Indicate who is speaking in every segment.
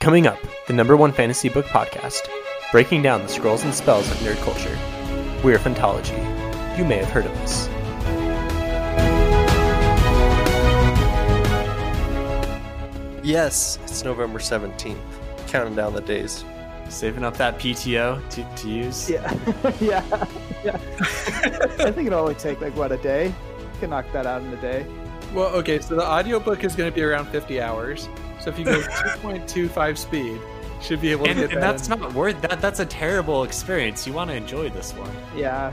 Speaker 1: Coming up, the number one fantasy book podcast, breaking down the scrolls and spells of nerd culture. We're Phantology. You may have heard of us.
Speaker 2: Yes, it's November 17th. Counting down the days.
Speaker 1: Saving up that PTO to, to use.
Speaker 3: Yeah, yeah, yeah. I think it'll only take like what a day. You can knock that out in a day.
Speaker 4: Well, okay, so the audiobook is going to be around 50 hours. So if you go 2.25 speed, should be able to
Speaker 1: And,
Speaker 4: get
Speaker 1: and
Speaker 4: that.
Speaker 1: that's
Speaker 4: in-
Speaker 1: not worth that. That's a terrible experience. You want to enjoy this one.
Speaker 3: Yeah.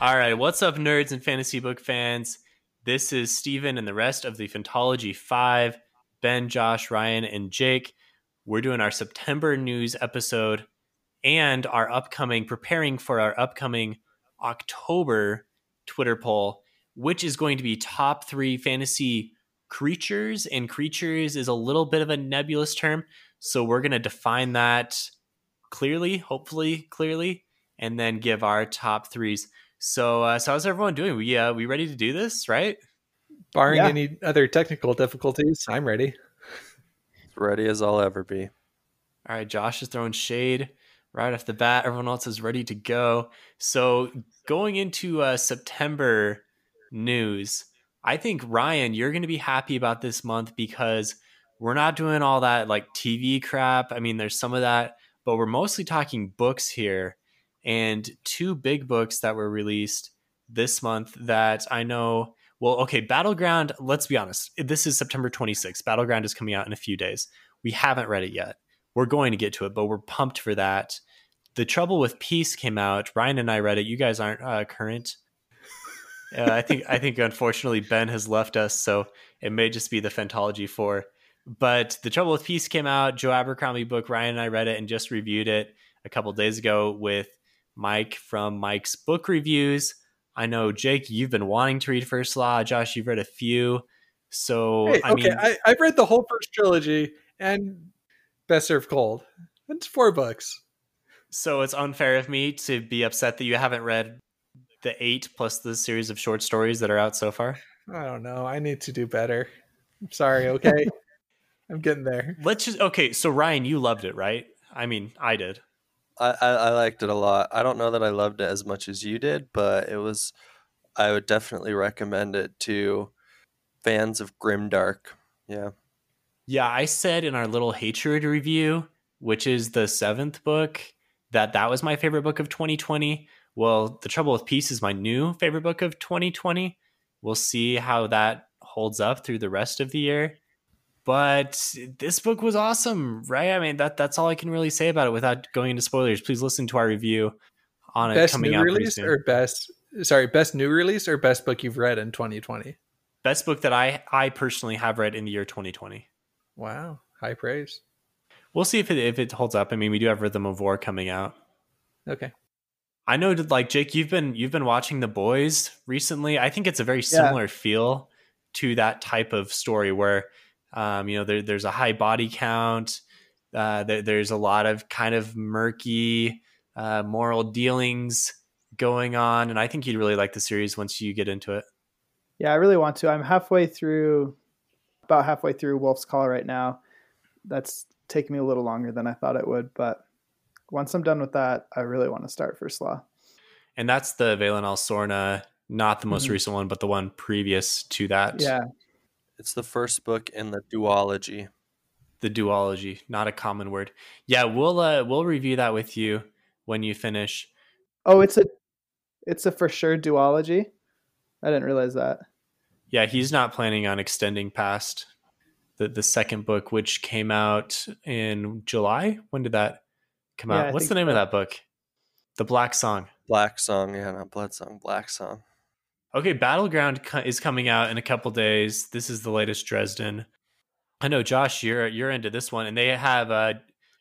Speaker 1: All right, what's up, nerds and fantasy book fans? This is Steven and the rest of the Phantology 5. Ben, Josh, Ryan, and Jake. We're doing our September news episode and our upcoming, preparing for our upcoming October Twitter poll, which is going to be top three fantasy creatures. And creatures is a little bit of a nebulous term. So we're going to define that clearly, hopefully clearly, and then give our top threes. So, uh, so how's everyone doing? We uh, we ready to do this, right?
Speaker 4: Barring
Speaker 3: Yeah.
Speaker 4: any other technical difficulties, I'm ready.
Speaker 2: As ready as I'll ever be.
Speaker 1: All right, Josh is throwing shade right off the bat. Everyone else is ready to go. So, going into uh, September news, I think Ryan, you're going to be happy about this month because we're not doing all that like TV crap. I mean, there's some of that, but we're mostly talking books here. And two big books that were released this month that I know. Well, okay, Battleground, let's be honest. This is September 26th. Battleground is coming out in a few days. We haven't read it yet we're going to get to it, but we're pumped for that. The Trouble with Peace came out. Ryan and I read it. You guys aren't uh, current. Uh, I think I think unfortunately Ben has left us, so it may just be the Phantology Four. But The Trouble with Peace came out. Joe Abercrombie book. Ryan and I read it and just reviewed it a couple days ago with Mike from Mike's Book Reviews. I know Jake, you've been wanting to read First Law. Josh, you've read a few. So
Speaker 4: Hey,
Speaker 1: I
Speaker 4: okay,
Speaker 1: mean,
Speaker 4: I, I've read the whole first trilogy and Best Served Cold. It's four books.
Speaker 1: So it's unfair of me to be upset that you haven't read the eight plus the series of short stories that are out so far.
Speaker 4: I don't know. I need to do better. I'm sorry, okay? I'm getting there.
Speaker 1: Let's just okay. So Ryan, you loved it, right? I mean, I did.
Speaker 2: I, I, I liked it a lot. I don't know that I loved it as much as you did, but it was. I would definitely recommend it to fans of Grimdark. Yeah.
Speaker 1: Yeah, I said in our little hatred review, which is the seventh book, that that was my favorite book of 2020. Well, The Trouble with Peace is my new favorite book of 2020. We'll see how that holds up through the rest of the year. But this book was awesome, right? I mean, that that's all I can really say about it without going into spoilers. Please listen to our review on it
Speaker 4: Best
Speaker 1: coming
Speaker 4: new
Speaker 1: out
Speaker 4: release or best sorry, best new release or best book you've read in 2020?
Speaker 1: Best book that I I personally have read in the year 2020.
Speaker 4: Wow, high praise.
Speaker 1: We'll see if it if it holds up. I mean, we do have Rhythm of War coming out.
Speaker 4: Okay.
Speaker 1: I know like Jake, you've been you've been watching The Boys recently. I think it's a very similar feel to that type of story where um, you know there, there's a high body count. Uh, there, there's a lot of kind of murky uh, moral dealings going on, and I think you'd really like the series once you get into it.
Speaker 3: Yeah, I really want to. I'm halfway through, about halfway through Wolf's Call right now. That's taking me a little longer than I thought it would, but once I'm done with that, I really want to start First Law.
Speaker 1: And that's the Vaelin Al Sorna, not the most
Speaker 3: Mhm.
Speaker 1: recent one, but the one previous to that.
Speaker 3: Yeah,
Speaker 2: It's the first book in the duology.
Speaker 1: the duology, not a common word. Yeah, we'll uh, we'll review that with you when you finish.
Speaker 3: Oh, it's a, it's a for sure duology. I didn't realize that.
Speaker 1: Yeah, he's not planning on extending past the the second book, which came out in July. When did that come
Speaker 3: Yeah,
Speaker 1: out?
Speaker 3: I
Speaker 1: What's the
Speaker 3: think
Speaker 1: name of that book? The Black Song.
Speaker 2: Black Song. Yeah, not Blood Song. Black Song.
Speaker 1: Okay, Battleground is coming out in a couple days. This is the latest Dresden. I know, Josh, you're you're into this one, and they have uh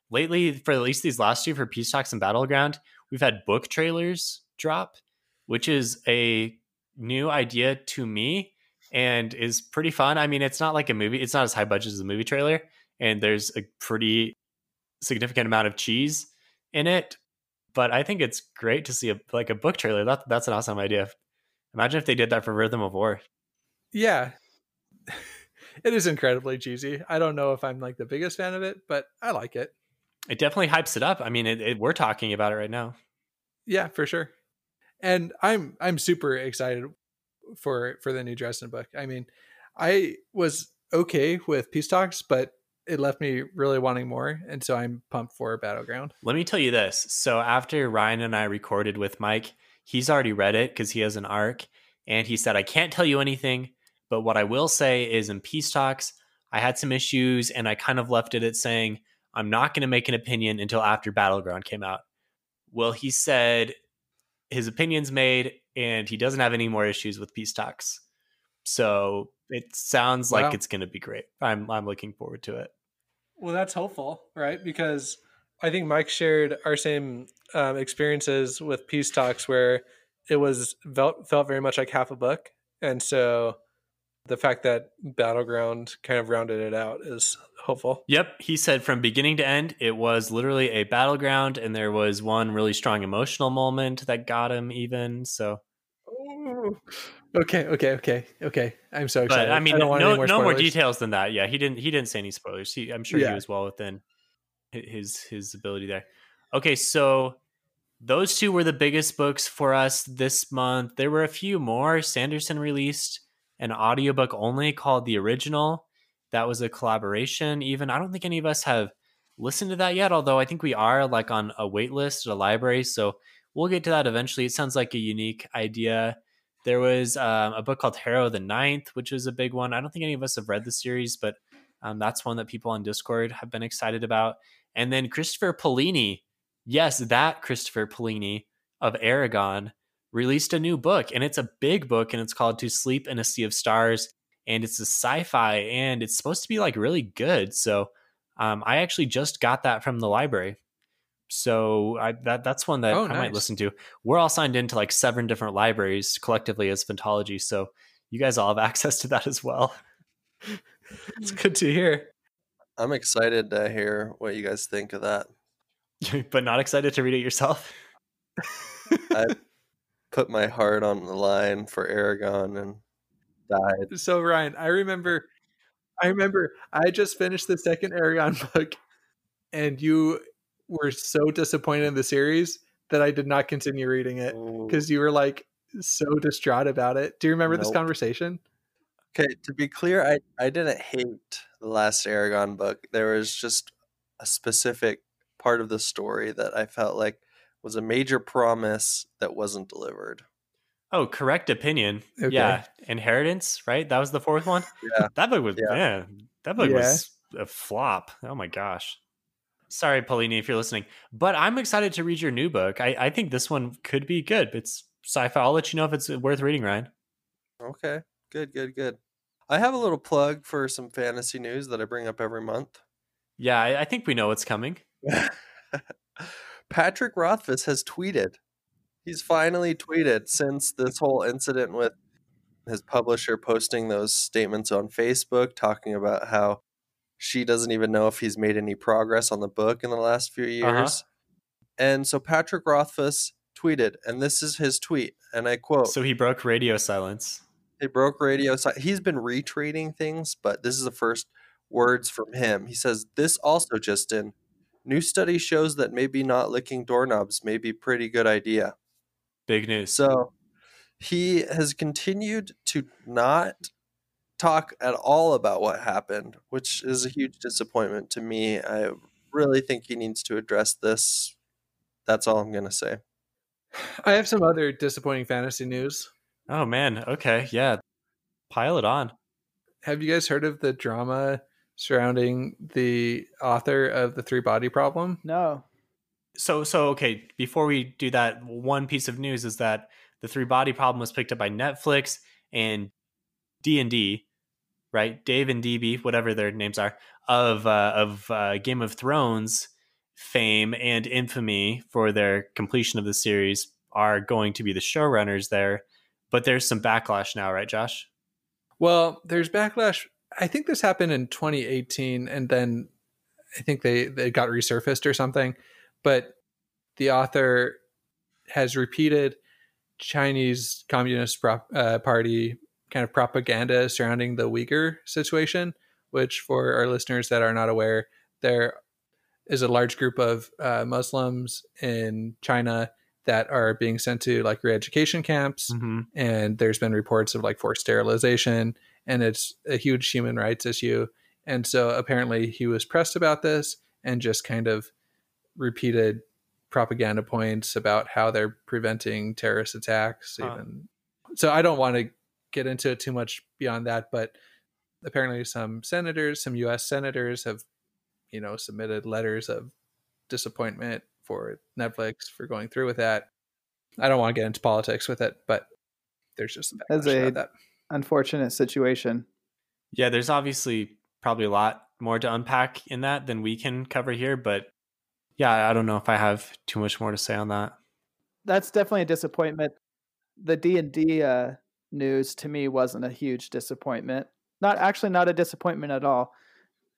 Speaker 1: lately for at least these last two for Peace Talks and Battleground, we've had book trailers drop, which is a new idea to me and is pretty fun. I mean, it's not like a movie; it's not as high budget as a movie trailer, and there's a pretty significant amount of cheese in it. But I think it's great to see a like a book trailer. That that's an awesome idea. Imagine if they did that for Rhythm of War.
Speaker 4: Yeah. it is incredibly cheesy. I don't know if I'm like the biggest fan of it, but I like it.
Speaker 1: It definitely hypes it up. I mean, it, it, we're talking about it right now.
Speaker 4: Yeah, for sure. And I'm I'm super excited for for the new Dresden book. I mean, I was okay with Peace Talks, but it left me really wanting more, and so I'm pumped for Battleground.
Speaker 1: Let me tell you this. So after Ryan and I recorded with Mike, he's already read it because he has an arc, and he said I can't tell you anything, but what I will say is in Peace Talks, I had some issues, and I kind of left it at saying I'm not going to make an opinion until after Battleground came out. Well, he said his opinion's made, and he doesn't have any more issues with Peace Talks. So it sounds wow. like it's going to be great. I'm I'm looking forward to it.
Speaker 4: Well, that's hopeful, right? Because I think Mike shared our same um, experiences with Peace Talks, where it was felt felt very much like half a book, and so the fact that Battleground kind of rounded it out is hopeful.
Speaker 1: Yep, he said from beginning to end, it was literally a battleground, and there was one really strong emotional moment that got him even. So,
Speaker 4: okay, okay, okay, okay. I'm so excited.
Speaker 1: But, I mean, I no, more no more details than that. Yeah, he didn't. He didn't say any spoilers. He, I'm sure yeah. he was well within his his ability there. Okay, so those two were the biggest books for us this month. There were a few more. Sanderson released an audiobook only called The Original. That was a collaboration. Even I don't think any of us have listened to that yet, although I think we are like on a wait list at a library. So we'll get to that eventually. It sounds like a unique idea. There was um, a book called Harrow the Ninth, which is a big one. I don't think any of us have read the series, but um, that's one that people on Discord have been excited about. And then Christopher Paolini, yes, that Christopher Paolini of Eragon released a new book, and it's a big book, and it's called To Sleep in a Sea of Stars, and it's a sci-fi, and it's supposed to be like really good. So um, I actually just got that from the library. So I, that that's one that oh, I nice. might listen to. We're all signed into like seven different libraries collectively as Phantology, so you guys all have access to that as well. it's good to hear.
Speaker 2: I'm excited to hear what you guys think of that.
Speaker 1: but not excited to read it yourself.
Speaker 2: I put my heart on the line for Eragon and died.
Speaker 4: So Ryan, I remember I remember I just finished the second Eragon book and you were so disappointed in the series that I did not continue reading it because you were like so distraught about it. Do you remember nope. this conversation?
Speaker 2: Okay, to be clear, I, I didn't hate the last Eragon book. There was just a specific part of the story that I felt like was a major promise that wasn't delivered.
Speaker 1: Oh, correct opinion. Okay. Yeah, Inheritance, right? That was the fourth one.
Speaker 2: Yeah,
Speaker 1: that book was yeah. Man, that book yeah. was a flop. Oh my gosh. Sorry, Paolini, if you're listening, but I'm excited to read your new book. I, I think this one could be good. It's sci-fi. I'll let you know if it's worth reading, Ryan.
Speaker 2: Okay, good, good, good. I have a little plug for some fantasy news that I bring up every month.
Speaker 1: Yeah, I, I think we know what's coming.
Speaker 2: Patrick Rothfuss has tweeted. He's finally tweeted since this whole incident with his publisher posting those statements on Facebook talking about how she doesn't even know if he's made any progress on the book in the last few uh-huh. years. Uh-huh. And so Patrick Rothfuss tweeted, and this is his tweet, and I quote
Speaker 1: So he broke radio silence.
Speaker 2: He broke radio. silence. He's been retweeting things, but this is the first words from him. He says, This also, Justin, new study shows that maybe not licking doorknobs may be pretty good idea.
Speaker 1: Big news.
Speaker 2: So he has continued to not talk at all about what happened, which is a huge disappointment to me. I really think he needs to address this. That's all I'm going to say.
Speaker 4: I have some other disappointing fantasy news.
Speaker 1: Oh man, okay, yeah. Pile it on.
Speaker 4: Have you guys heard of the drama surrounding the author of the three body problem?
Speaker 3: No.
Speaker 1: So so okay, before we do that, one piece of news is that the three body problem was picked up by Netflix and D&D, right? Dave and DB, whatever their names are, of uh, of uh, Game of Thrones fame and infamy for their completion of the series are going to be the showrunners there but there's some backlash now, right, Josh?
Speaker 4: Well, there's backlash. I think this happened in 2018, and then I think they they got resurfaced or something. But the author has repeated Chinese Communist uh, Party
Speaker 5: kind of propaganda surrounding the Uyghur situation, which for our listeners that are not aware, there is a large group of uh, Muslims in China that are being sent to like re-education camps
Speaker 1: Mm-hmm.
Speaker 5: and there's been reports of like forced sterilization and it's a huge human rights issue and so apparently he was pressed about this and just kind of repeated propaganda points about how they're preventing terrorist attacks
Speaker 1: Huh.
Speaker 5: even so i don't want to get into it too much beyond that but apparently some senators some us senators have you know submitted letters of disappointment for netflix for going through with that i don't want to get into politics with it but there's just a
Speaker 3: As
Speaker 5: backlash
Speaker 3: a-
Speaker 5: about that
Speaker 3: Unfortunate situation.
Speaker 1: Yeah, there's obviously probably a lot more to unpack in that than we can cover here, but yeah, I don't know if I have too much more to say on that.
Speaker 3: That's definitely a disappointment. The D and D uh, news to me wasn't a huge disappointment. Not actually not a disappointment at all,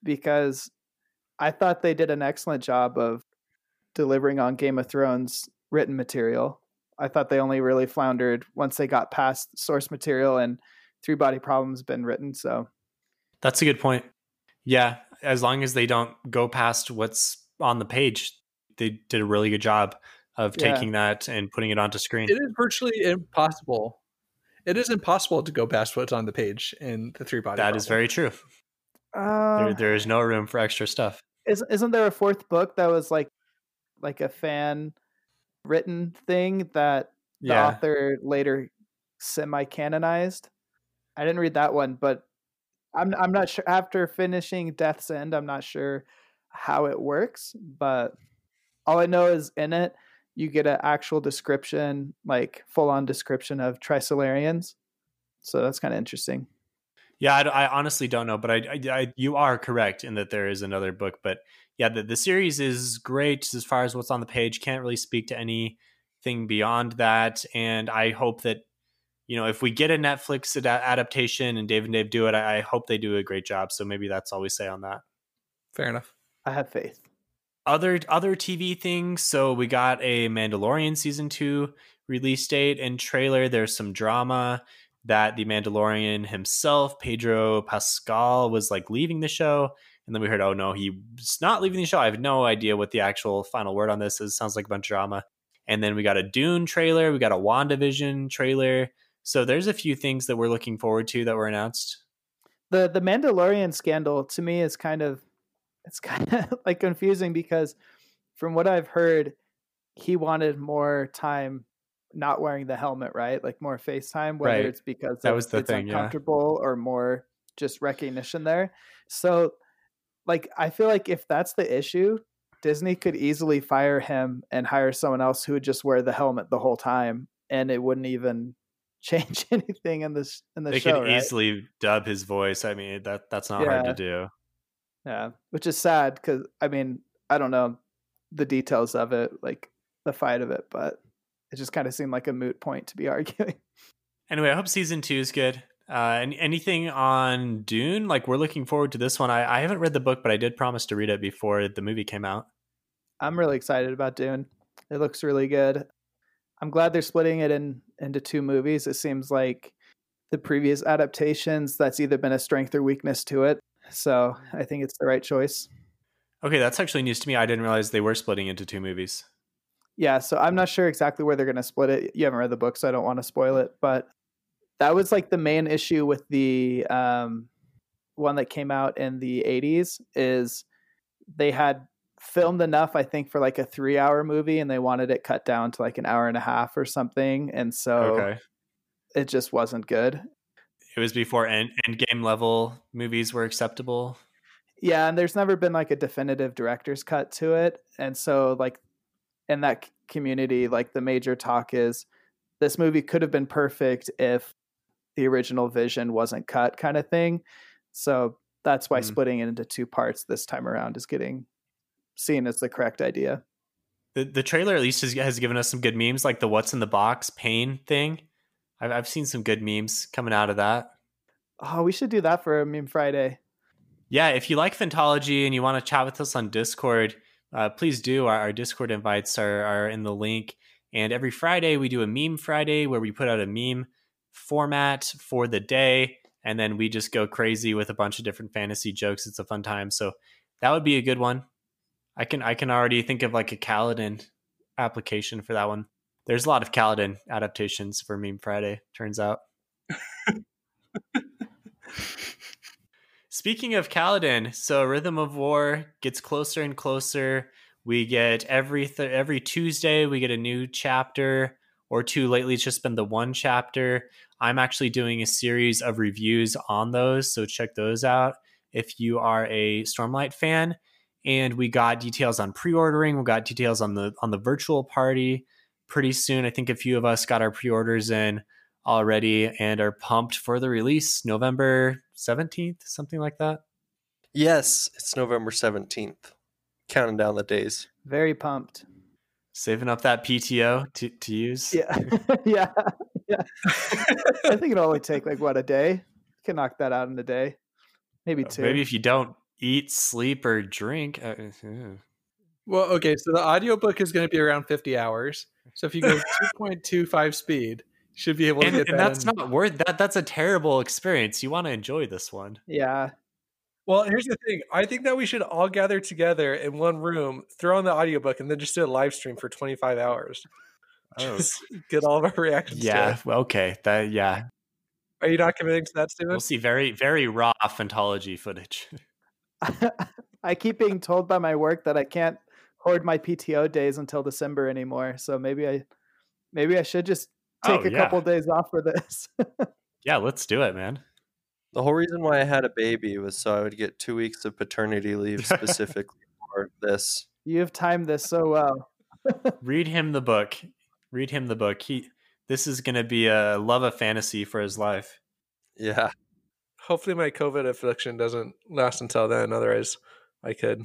Speaker 3: because I thought they did an excellent job of delivering on Game of Thrones written material. I thought they only really floundered once they got past source material and Three Body Problems been written. So
Speaker 1: That's a good point. Yeah, as long as they don't go past what's on the page, they did a really good job of
Speaker 3: Yeah.
Speaker 1: taking that and putting it onto screen.
Speaker 5: it is virtually impossible it is impossible to go past what's on the page in the three body
Speaker 1: That is
Speaker 5: problem.
Speaker 1: very true.
Speaker 3: uh,
Speaker 1: There, there is no room for extra stuff.
Speaker 3: Is, isn't there a fourth book that was like like a fan written thing that the
Speaker 1: Yeah,
Speaker 3: author later semi canonized? I didn't read that one, but I'm I'm not sure after finishing Death's End, I'm not sure how it works, but all I know is in it you get an actual description, like full on description of Trisolarians. So that's kind of interesting.
Speaker 1: yeah. I, I honestly don't know, but I, I, I, you are correct in that there is another book. But yeah, the, the series is great as far as what's on the page. Can't really speak to anything beyond that, and I hope that you know if we get a Netflix ad- adaptation and Dave and Dave do it, I, I hope they do a great job. So maybe that's all we say on that.
Speaker 5: fair enough
Speaker 3: I have faith.
Speaker 1: Other other TV things. So we got a Mandalorian season two release date and trailer. There's some drama that the Mandalorian himself, Pedro Pascal, was like leaving the show. And then we heard, oh no, he's not leaving the show. I have no idea what the actual final word on this is. Sounds like a bunch of drama. And then we got a Dune trailer. We got a WandaVision trailer. So there's a few things that we're looking forward to that were announced.
Speaker 3: the the Mandalorian scandal to me is kind of it's kind of like confusing because from what I've heard, he wanted more time not wearing the helmet, right? Like more face time, whether
Speaker 1: Right.
Speaker 3: it's because
Speaker 1: That was the
Speaker 3: it's
Speaker 1: thing, yeah.
Speaker 3: uncomfortable or more just recognition there. So like I feel like if that's the issue, Disney could easily fire him and hire someone else who would just wear the helmet the whole time and it wouldn't even change anything in this in the
Speaker 1: They
Speaker 3: show.
Speaker 1: could
Speaker 3: right?
Speaker 1: easily dub his voice. I mean, that that's not hard to do.
Speaker 3: Yeah, which is sad because I mean I don't know the details of it, like the fight of it, but it just kind of seemed like a moot point to be arguing.
Speaker 1: Anyway, I hope season two is good. Uh, and anything on Dune? Like we're looking forward to this one. I, I haven't read the book, but I did promise to read it before the movie came out.
Speaker 3: I'm really excited about Dune. It looks really good. I'm glad they're splitting it in into two movies. It seems like the previous adaptations that's either been a strength or weakness to it. So I think it's the right choice.
Speaker 1: Okay, that's actually news to me. I didn't realize they were splitting into two movies.
Speaker 3: Yeah, so I'm not sure exactly where they're going to split it. You haven't read the book, so I don't want to spoil it. But that was like the main issue with the um, one that came out in the 80s is they had filmed enough, I think, for like a three hour movie, and they wanted it cut down to like an hour and a half or something, and so
Speaker 1: Okay,
Speaker 3: it just wasn't good.
Speaker 1: It was before end game level movies were acceptable.
Speaker 3: Yeah, and there's never been like a definitive director's cut to it. And so like in that community, like the major talk is this movie could have been perfect if the original vision wasn't cut kind of thing. So that's why
Speaker 1: Hmm.
Speaker 3: splitting it into two parts this time around is getting seen as the correct idea.
Speaker 1: The the trailer at least has, has given us some good memes, like the "What's in the box" pain thing. I've I've seen some good memes coming out of that.
Speaker 3: Oh, we should do that for a meme Friday.
Speaker 1: Yeah, if you like Fantology and you want to chat with us on Discord, uh, please do. Our, our Discord invites are, are in the link. And every Friday, we do a meme Friday where we put out a meme format for the day. And then we just go crazy with a bunch of different fantasy jokes. It's a fun time. So that would be a good one. I can I can already think of like a Kaladin application for that one. There's a lot of Kaladin adaptations for Meme Friday, turns out. Speaking of Kaladin, so Rhythm of War gets closer and closer. We get every th- every Tuesday we get a new chapter or two. Lately, it's just been the one chapter. I'm actually doing a series of reviews on those, so check those out if you are a Stormlight fan. And we got details on pre-ordering. We got details on the on the virtual party pretty soon. I think a few of us got our pre-orders in already and are pumped for the release November 17th, something like that.
Speaker 2: Yes, it's November 17th. Counting down the days.
Speaker 3: Very pumped.
Speaker 1: Saving up that PTO to, to use.
Speaker 3: Yeah. yeah. Yeah. I think it'll only take like what a day. You can knock that out in a day. Maybe two.
Speaker 1: Maybe if you don't eat, sleep, or drink. Uh, yeah.
Speaker 4: Well, okay, so the audiobook is going to be around 50 hours. So if you go 2.25 speed, should be able to
Speaker 1: And,
Speaker 4: get
Speaker 1: and
Speaker 4: that.
Speaker 1: that's
Speaker 4: in-
Speaker 1: not worth that. That's a terrible experience. You want to enjoy this one.
Speaker 3: Yeah.
Speaker 4: Well, here's the thing. I think that we should all gather together in one room, throw on the audiobook, and then just do a live stream for 25 hours. Oh. Just get all of our reactions. to
Speaker 1: yeah.
Speaker 4: it.
Speaker 1: well, Okay. That. Yeah.
Speaker 4: Are you not committing to that, Steven?
Speaker 1: We'll see. Very, very raw phantology footage.
Speaker 3: I keep being told by my work that I can't hoard my PTO days until December anymore. So maybe I maybe I should just take
Speaker 1: Oh,
Speaker 3: a
Speaker 1: yeah.
Speaker 3: couple days off for this.
Speaker 1: Yeah. Let's do it, man.
Speaker 2: The whole reason why I had a baby was so I would get two weeks of paternity leave specifically for this.
Speaker 3: you have timed this so well.
Speaker 1: Read him the book. Read him the book. He. This is going to be a love of fantasy for his life.
Speaker 2: Yeah.
Speaker 4: Hopefully, my COVID affliction doesn't last until then. Otherwise, I could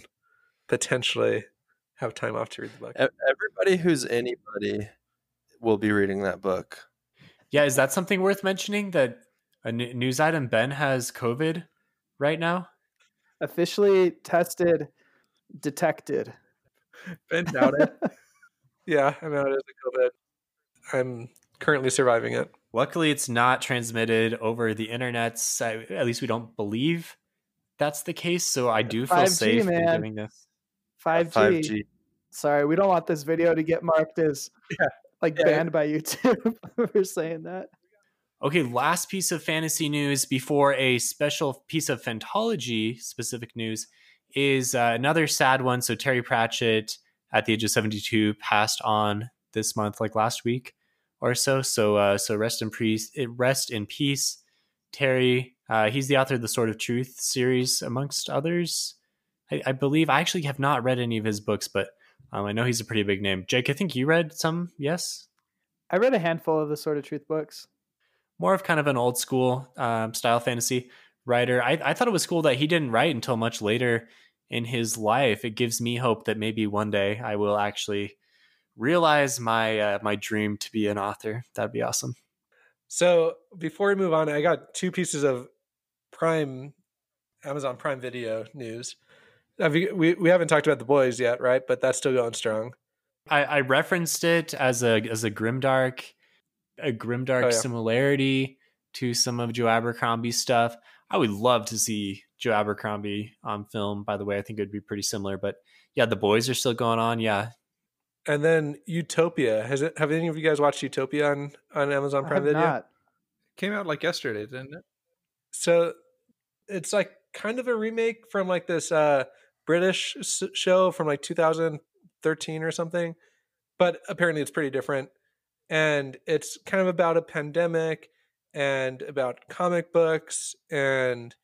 Speaker 4: potentially have time off to read the book.
Speaker 2: Everybody who's anybody will be reading that book.
Speaker 1: Yeah, is that something worth mentioning? That a n- news item Ben has COVID right now.
Speaker 3: Officially tested, detected.
Speaker 4: Ben doubted. yeah, I know it is a COVID. I'm currently surviving it.
Speaker 1: Luckily, it's not transmitted over the internet. So at least we don't believe that's the case. So I do feel
Speaker 3: 5G,
Speaker 1: safe in
Speaker 3: man.
Speaker 1: doing this.
Speaker 3: 5G.
Speaker 2: 5G.
Speaker 3: Sorry, we don't want this video to get marked as
Speaker 4: Yeah.
Speaker 3: like
Speaker 4: Yeah.
Speaker 3: banned by YouTube for saying that.
Speaker 1: Okay, last piece of fantasy news before a special piece of Fantology specific news is uh, another sad one. So Terry Pratchett, at the age of seventy-two, passed on this month, like last week or so. So, uh, so rest in peace. Rest in peace, Terry. Uh, he's the author of the Sword of Truth series, amongst others. I, I believe I actually have not read any of his books, but um, I know he's a pretty big name. Jake, I think you read some. Yes.
Speaker 3: I read a handful of the Sword of Truth books.
Speaker 1: more of kind of an old school um, style fantasy writer. I, I thought it was cool that he didn't write until much later in his life. It gives me hope that maybe one day I will actually realize my uh, my dream to be an author. That'd be awesome.
Speaker 4: So before we move on, I got two pieces of Prime, Amazon Prime Video news. Have you, we we haven't talked about the boys yet, right? But that's still going strong.
Speaker 1: I, I referenced it as a as a grimdark, a grimdark
Speaker 4: Oh, yeah.
Speaker 1: similarity to some of Joe Abercrombie's stuff. I would love to see Joe Abercrombie on film. By the way, I think it would be pretty similar. But yeah, the boys are still going on. Yeah,
Speaker 4: And then Utopia. Has it? Have any of you guys watched Utopia on on Amazon
Speaker 3: I
Speaker 4: Prime
Speaker 3: have
Speaker 4: Video?
Speaker 3: not.
Speaker 5: Came out like yesterday, didn't it?
Speaker 4: So it's like kind of a remake from like this uh British show from like 2013 or something, but apparently it's pretty different. And it's kind of about a pandemic and about comic books and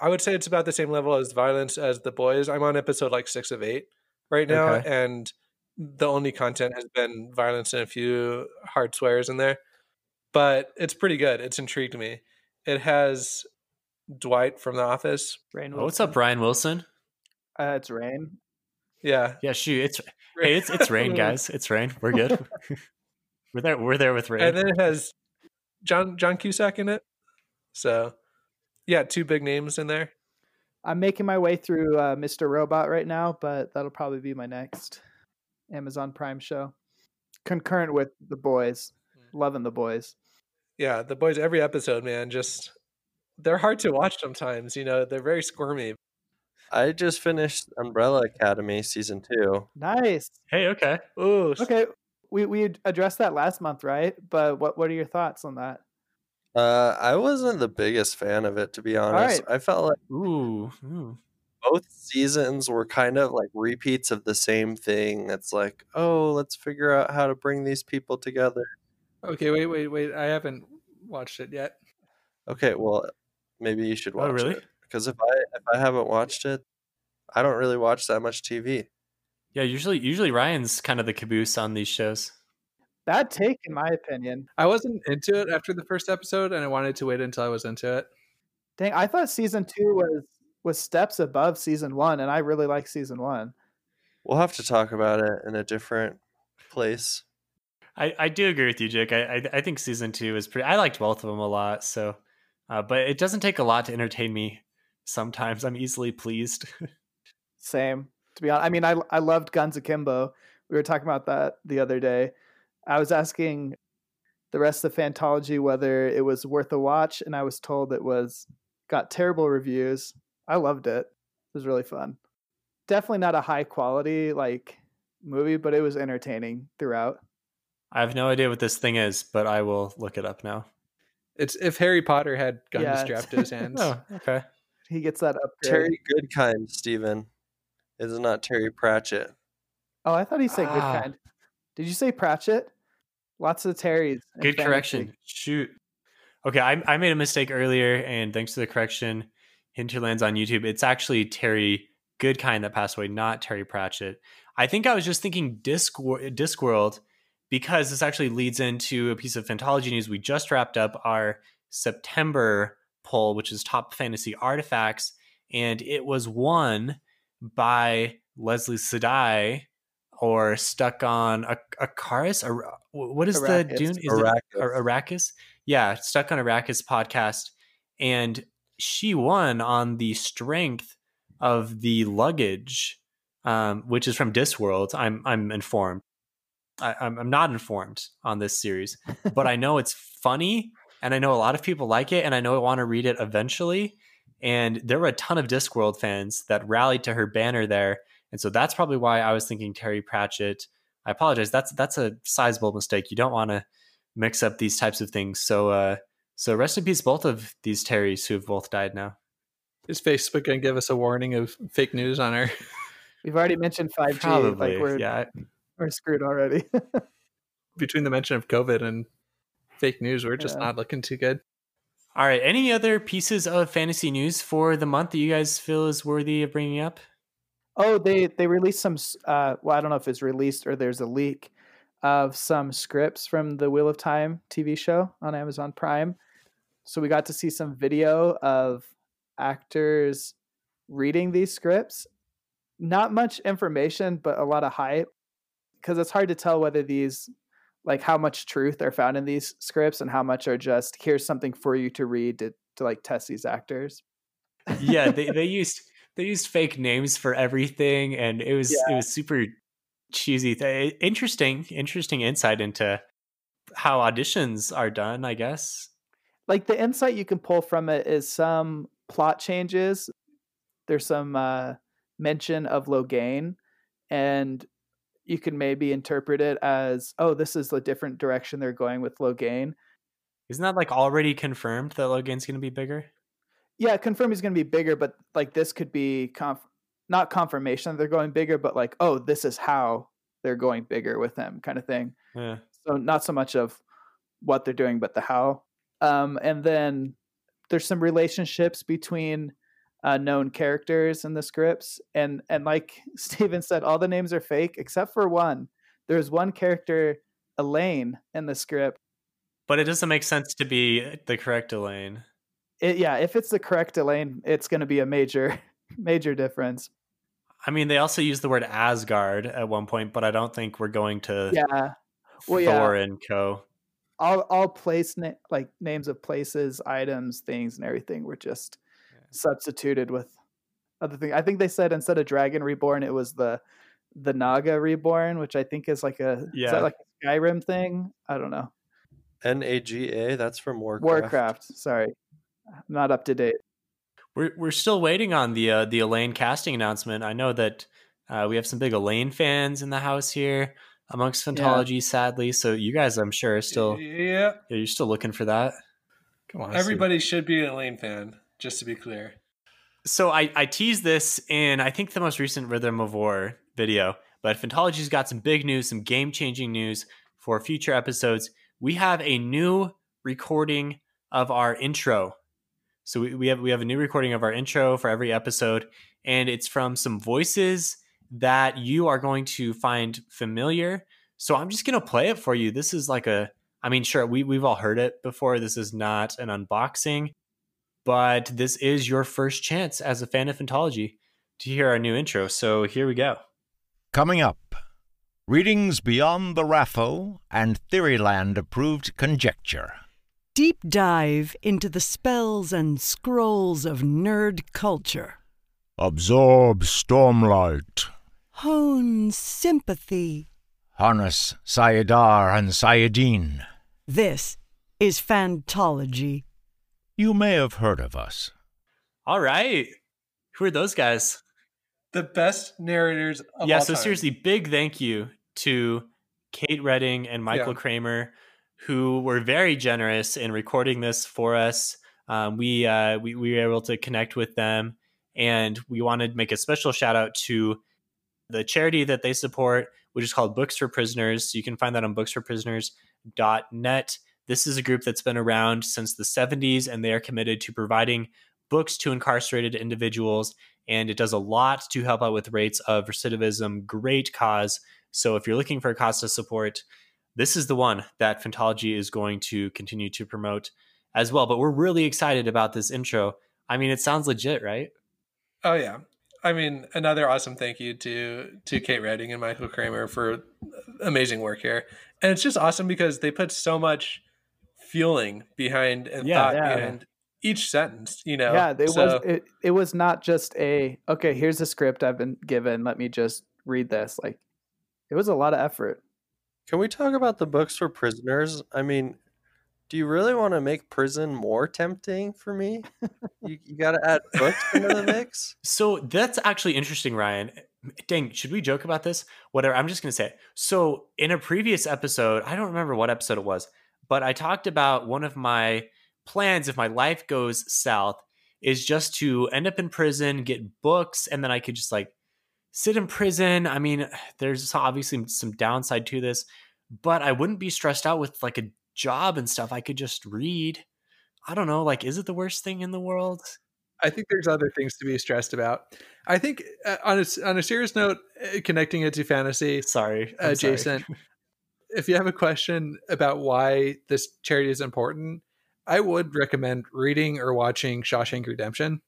Speaker 4: I would say it's about the same level as violence as the boys. I'm on episode like 6 of 8 right now
Speaker 1: Okay.
Speaker 4: and the only content has been violence and a few hard swears in there. But it's pretty good. It's intrigued me. It has Dwight from The Office.
Speaker 3: Rainn
Speaker 1: Oh, what's up, Ryan Wilson?
Speaker 3: Uh, it's Rainn.
Speaker 4: Yeah.
Speaker 1: Yeah, shoot, it's hey, it's it's rain, guys. It's rain. We're good. we're there. We're there with rain.
Speaker 4: And then it has John John Cusack in it. So, yeah, two big names in there.
Speaker 3: I'm making my way through uh, Mr. Robot right now, but that'll probably be my next Amazon Prime show. Concurrent with The Boys. Loving The Boys.
Speaker 4: Yeah, the boys every episode, man, just they're hard to watch sometimes. You know, they're very squirmy.
Speaker 2: I just finished Umbrella Academy season two.
Speaker 3: Nice.
Speaker 1: Hey, okay.
Speaker 4: Ooh,
Speaker 3: Okay, we we addressed that last month, right? But what what are your thoughts on that?
Speaker 2: Uh, I wasn't the biggest fan of it, to be honest. I felt like
Speaker 1: Ooh. ooh.
Speaker 2: both seasons were kind of like repeats of the same thing. It's like, oh, let's figure out how to bring these people together.
Speaker 5: Okay, wait, wait, wait. I haven't watched it yet.
Speaker 2: Okay, well, maybe you should watch. It.
Speaker 1: Oh, really?
Speaker 2: it because if I if I haven't watched it, I don't really watch that much TV.
Speaker 1: Yeah, usually usually Ryan's kind of the caboose on these shows.
Speaker 3: Bad take, in my opinion.
Speaker 5: I wasn't into it after the first episode, and I wanted to wait until I was into it.
Speaker 3: Dang, I thought season two was was steps above season one, and I really like season one.
Speaker 2: We'll have to talk about it in a different place.
Speaker 1: I, I do agree with you, Jake. I, I I think season two is pretty. I liked both of them a lot. So, uh, but it doesn't take a lot to entertain me. Sometimes I'm easily pleased.
Speaker 3: Same, to be honest. I mean, I I loved Guns Akimbo. We were talking about that the other day. I was asking the rest of Fantology whether it was worth a watch, and I was told it was got terrible reviews. I loved it. It was really fun. Definitely not a high quality like movie, but it was entertaining throughout.
Speaker 1: I have no idea what this thing is, but I will look it up now.
Speaker 5: It's if Harry Potter had guns
Speaker 3: Yeah, it's-
Speaker 5: strapped to his hands.
Speaker 1: Oh, okay.
Speaker 3: He gets that upgrade.
Speaker 2: Terry Goodkind, Steven. It is not Terry Pratchett.
Speaker 3: Oh, I thought he said good
Speaker 1: Ah.
Speaker 3: kind. Did you say Pratchett? Lots of Terrys. in
Speaker 1: Good
Speaker 3: fantasy.
Speaker 1: correction. Shoot. Okay, I, I made a mistake earlier, and thanks to the correction, Hinterlands on YouTube. It's actually Terry Goodkind that passed away, not Terry Pratchett. I think I was just thinking Discworld, Discworld because this actually leads into a piece of Fantology news. We just wrapped up our September poll, which is top fantasy artifacts, and it was won by Leslie Sedai or stuck on a Akaris. Ar- what is the dune? Is it
Speaker 2: Arrakis.
Speaker 1: Ar- Arrakis? Yeah, stuck on Arrakis podcast, and she won on the strength of the luggage, um, which is from Discworld. I'm I'm informed. I, I'm I'm not informed on this series, but I know it's funny, and I know a lot of people like it, and I know I want to read it eventually. And there were a ton of Discworld fans that rallied to her banner there, and so that's probably why I was thinking Terry Pratchett. I apologize. That's that's a sizable mistake. You don't want to mix up these types of things. So uh so rest in peace both of these Terrys who have both died now.
Speaker 5: Is Facebook gonna give us a warning of fake news on our?
Speaker 3: We've already mentioned 5G.
Speaker 1: Probably.
Speaker 3: like we're
Speaker 1: yeah.
Speaker 3: we're screwed already.
Speaker 5: Between the mention of COVID and fake news, we're just
Speaker 3: Yeah.
Speaker 5: not looking too good.
Speaker 1: All right. Any other pieces of fantasy news for the month that you guys feel is worthy of bringing up?
Speaker 3: oh, they they released some. Uh, well, I don't know if it's released or there's a leak of some scripts from the Wheel of Time TV show on Amazon Prime. So we got to see some video of actors reading these scripts. Not much information, but a lot of hype because it's hard to tell whether these like how much truth are found in these scripts and how much are just here's something for you to read to, to like test these actors.
Speaker 1: Yeah, they, they used they used fake names for everything and it was it was super cheesy. Th- Interesting, interesting insight into how auditions are done, I guess.
Speaker 3: like the insight you can pull from it is some plot changes. There's some uh, mention of Logain, and you can maybe interpret it as, oh, this is the different direction they're going with Logain.
Speaker 1: Isn't that like already confirmed that Logain's going to be bigger?
Speaker 3: Yeah, confirm he's going to be bigger, but like this could be conf- not confirmation that they're going bigger, but like, oh, this is how they're going bigger with him, kind of thing.
Speaker 1: Yeah.
Speaker 3: so not so much of what they're doing but the how um, and then there's some relationships between uh, known characters in the scripts and and like steven said all the names are fake except for one there's one character elayne in the script
Speaker 1: But it doesn't make sense to be the correct Elayne.
Speaker 3: it, yeah if it's the correct elayne it's going to be a major major difference
Speaker 1: I mean, they also use the word Asgard at one point, but I don't think we're going to
Speaker 3: yeah well,
Speaker 1: Thor
Speaker 3: yeah.
Speaker 1: and Co.
Speaker 3: all all place na- like names of places items things and everything were just. Substituted with other things i think they said instead of dragon reborn it was the the naga reborn which i think is like a is
Speaker 1: Yeah.
Speaker 3: that like a skyrim thing i don't know
Speaker 2: N A G A. That's from Warcraft.
Speaker 3: Warcraft. Sorry, I'm not up to date.
Speaker 1: We're we're still waiting on the uh, the Elayne casting announcement. I know that uh, we have some big Elayne fans in the house here amongst Phantology, sadly. So you guys, I'm sure, are still
Speaker 4: yeah.
Speaker 1: yeah, you're still looking for that.
Speaker 5: Come on, Steve.
Speaker 4: Everybody should be an Elayne fan, just to be clear.
Speaker 1: So I I teased this in I think the most recent Rhythm of War video, but Phantology's got some big news, some game changing news for future episodes. We have a new recording of our intro. So we, we have we have a new recording of our intro for every episode, and it's from some voices that you are going to find familiar. So I'm just gonna play it for you. This is like a I mean, sure, we we've all heard it before. This is not an unboxing, but this is your first chance as a fan of Phantology to hear our new intro. So here we go.
Speaker 6: Coming up, readings beyond the RAFO and Theoryland approved conjecture.
Speaker 7: Deep dive into the spells and scrolls of nerd culture.
Speaker 6: Absorb stormlight.
Speaker 7: Hone sympathy.
Speaker 6: Harness Saidar and Saidin.
Speaker 7: This is Phantology.
Speaker 6: You may have heard of us.
Speaker 1: All right. Who are those guys?
Speaker 4: The best narrators of
Speaker 1: yeah,
Speaker 4: all
Speaker 1: so
Speaker 4: time.
Speaker 1: seriously, big thank you to Kate Reading and Michael
Speaker 4: Yeah.
Speaker 1: Kramer, who were very generous in recording this for us. Um, we, uh, we we were able to connect with them, and we wanted to make a special shout out to the charity that they support, which is called Books for Prisoners. So You can find that on booksforprisoners.net. This is a group that's been around since the 70s, and they are committed to providing books to incarcerated individuals and it does a lot to help out with rates of recidivism. Great cause. So if you're looking for a cause to support, this is the one that Phantology is going to continue to promote as well. But we're really excited about this intro. I mean, it sounds legit, right?
Speaker 4: Oh yeah. I mean, another awesome thank you to to Kate Reading and Michael Kramer for amazing work here. And it's just awesome because they put so much feeling behind and
Speaker 1: Yeah,
Speaker 4: thought
Speaker 3: yeah.
Speaker 4: behind each sentence, you know.
Speaker 3: Yeah, it
Speaker 4: So-
Speaker 3: was it, it was not just a okay, here's a script I've been given, let me just read this. Like it was a lot of effort.
Speaker 2: Can we talk about the books for prisoners? I mean, do you really want to make prison more tempting for me? you you got to add books into the mix.
Speaker 1: So that's actually interesting, Ryan. Dang, should we joke about this? Whatever. I'm just going to say. it. So in a previous episode, I don't remember what episode it was, but I talked about one of my plans if my life goes south is just to end up in prison, get books, and then I could just like sit in prison. I mean, there's obviously some downside to this, but I wouldn't be stressed out with like a job and stuff. I could just read. I don't know. Like, is it the worst thing in the world?
Speaker 5: I think there's other things to be stressed about. I think uh, on a on a serious note, uh, connecting it to fantasy,
Speaker 1: Sorry,
Speaker 5: uh,
Speaker 1: sorry.
Speaker 5: If you have a question about why this charity is important, I would recommend reading or watching Shawshank Redemption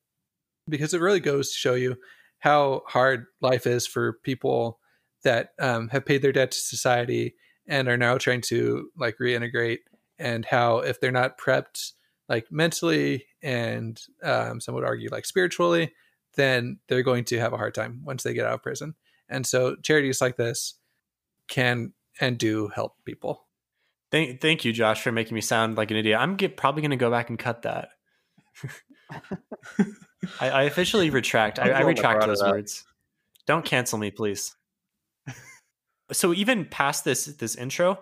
Speaker 5: because it really goes to show you how hard life is for people that um, have paid their debt to society and are now trying to like reintegrate and how if they're not prepped like mentally and um, some would argue like spiritually then they're going to have a hard time once they get out of prison. And so charities like this can and do help people
Speaker 1: Thank, thank you, Josh, for making me sound like an idiot. I'm get, probably going to go back and cut that. I, I officially retract. I,
Speaker 2: I'm
Speaker 1: I
Speaker 2: the one that
Speaker 1: retract those words. Don't cancel me, please. so even past this this intro,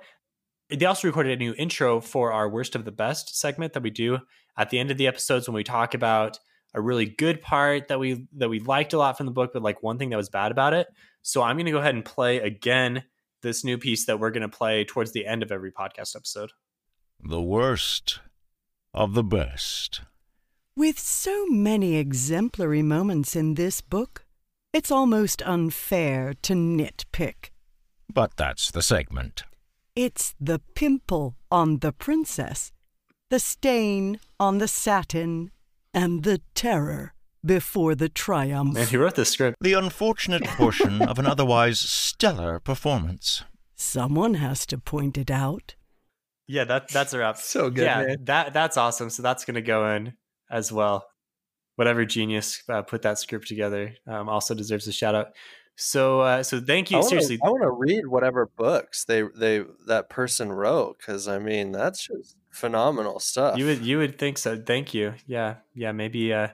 Speaker 1: they also recorded a new intro for our worst of the best segment that we do at the end of the episodes when we talk about a really good part that we that we liked a lot from the book, but like one thing that was bad about it. So I'm going to go ahead and play again this new piece that we're going to play towards the end of every podcast episode.
Speaker 6: The worst of the best.
Speaker 7: With so many exemplary moments in this book, it's almost unfair to nitpick.
Speaker 6: But that's the segment.
Speaker 7: It's the pimple on the princess, the stain on the satin, and the terror before the triumph.
Speaker 1: Man, who wrote this script?
Speaker 6: The unfortunate portion of an otherwise stellar performance.
Speaker 7: Someone has to point it out.
Speaker 1: Yeah, that that's a wrap.
Speaker 5: So good,
Speaker 1: Yeah,
Speaker 5: man.
Speaker 1: that that's awesome. So that's going to go in as well. Whatever genius uh, put that script together um, also deserves a shout out. So uh, so thank you
Speaker 2: I wanna,
Speaker 1: seriously.
Speaker 2: I want to read whatever books they they that person wrote because I mean that's just phenomenal stuff.
Speaker 1: You would you would think so. Thank you. Yeah. Yeah, maybe uh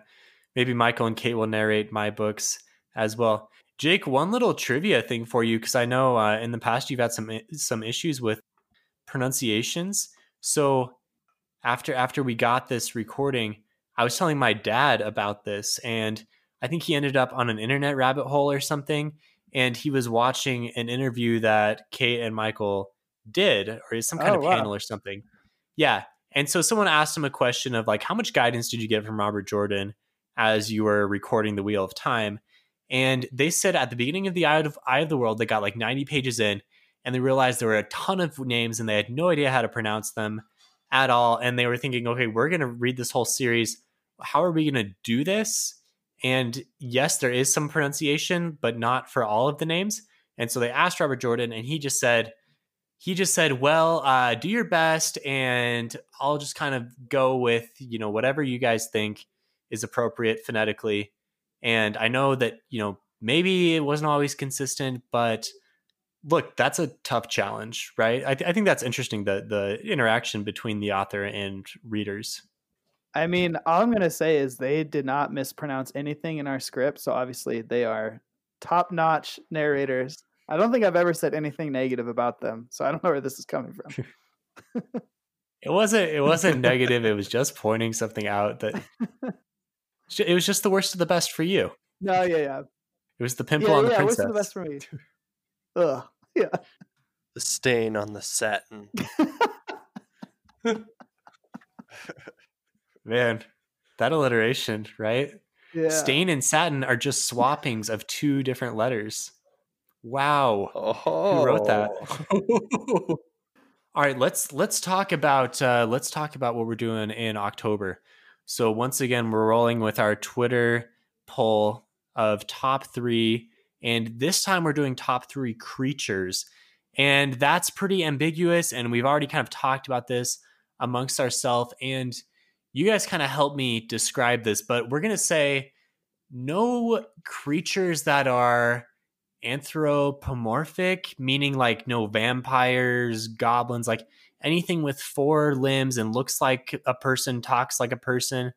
Speaker 1: maybe Michael and Kate will narrate my books as well. Jake, one little trivia thing for you because I know uh, in the past you've had some some issues with pronunciations. So after after we got this recording, I was telling my dad about this and I think he ended up on an internet rabbit hole or something and he was watching an interview that Kate and Michael did or some kind
Speaker 3: Oh,
Speaker 1: of
Speaker 3: wow.
Speaker 1: panel or something. Yeah. And so someone asked him a question of like how much guidance did you get from Robert Jordan as you were recording the Wheel of Time? And they said at the beginning of the Eye of, Eye of the World, they got like 90 pages in and they realized there were a ton of names and they had no idea how to pronounce them at all. And they were thinking, okay, we're going to read this whole series. How are we going to do this? And yes, there is some pronunciation, but not for all of the names. And so they asked Robert Jordan, and he just said, he just said, well, uh, do your best, and I'll just kind of go with, you know, whatever you guys think is appropriate phonetically. And I know that, you know, maybe it wasn't always consistent, but look, that's a tough challenge, right? I, th- I think that's interesting, the the interaction between the author and readers.
Speaker 3: I mean, all I'm gonna say is they did not mispronounce anything in our script, so obviously they are top-notch narrators. I don't think I've ever said anything negative about them, so I don't know where this is coming from.
Speaker 1: It wasn't it wasn't negative. It was just pointing something out that it was just the worst of the best for you.
Speaker 3: No, yeah, yeah,
Speaker 1: It was the pimple
Speaker 3: yeah,
Speaker 1: on the
Speaker 3: yeah.
Speaker 1: princess.
Speaker 3: What's the best for me? Ugh, yeah.
Speaker 2: the stain on the satin.
Speaker 1: Man, that alliteration, right?
Speaker 3: Yeah.
Speaker 1: Stain and satin are just swappings of two different letters. Wow.
Speaker 2: Oh,
Speaker 1: wrote that? All right, let's let's talk about uh, let's talk about what we're doing in October. So once again, we're rolling with our Twitter poll of top three, and this time we're doing top three creatures, and that's pretty ambiguous. And we've already kind of talked about this amongst ourselves, and you guys kind of helped me describe this, but we're gonna say no creatures that are anthropomorphic, meaning like no vampires, goblins, like anything with four limbs and looks like a person, talks like a person.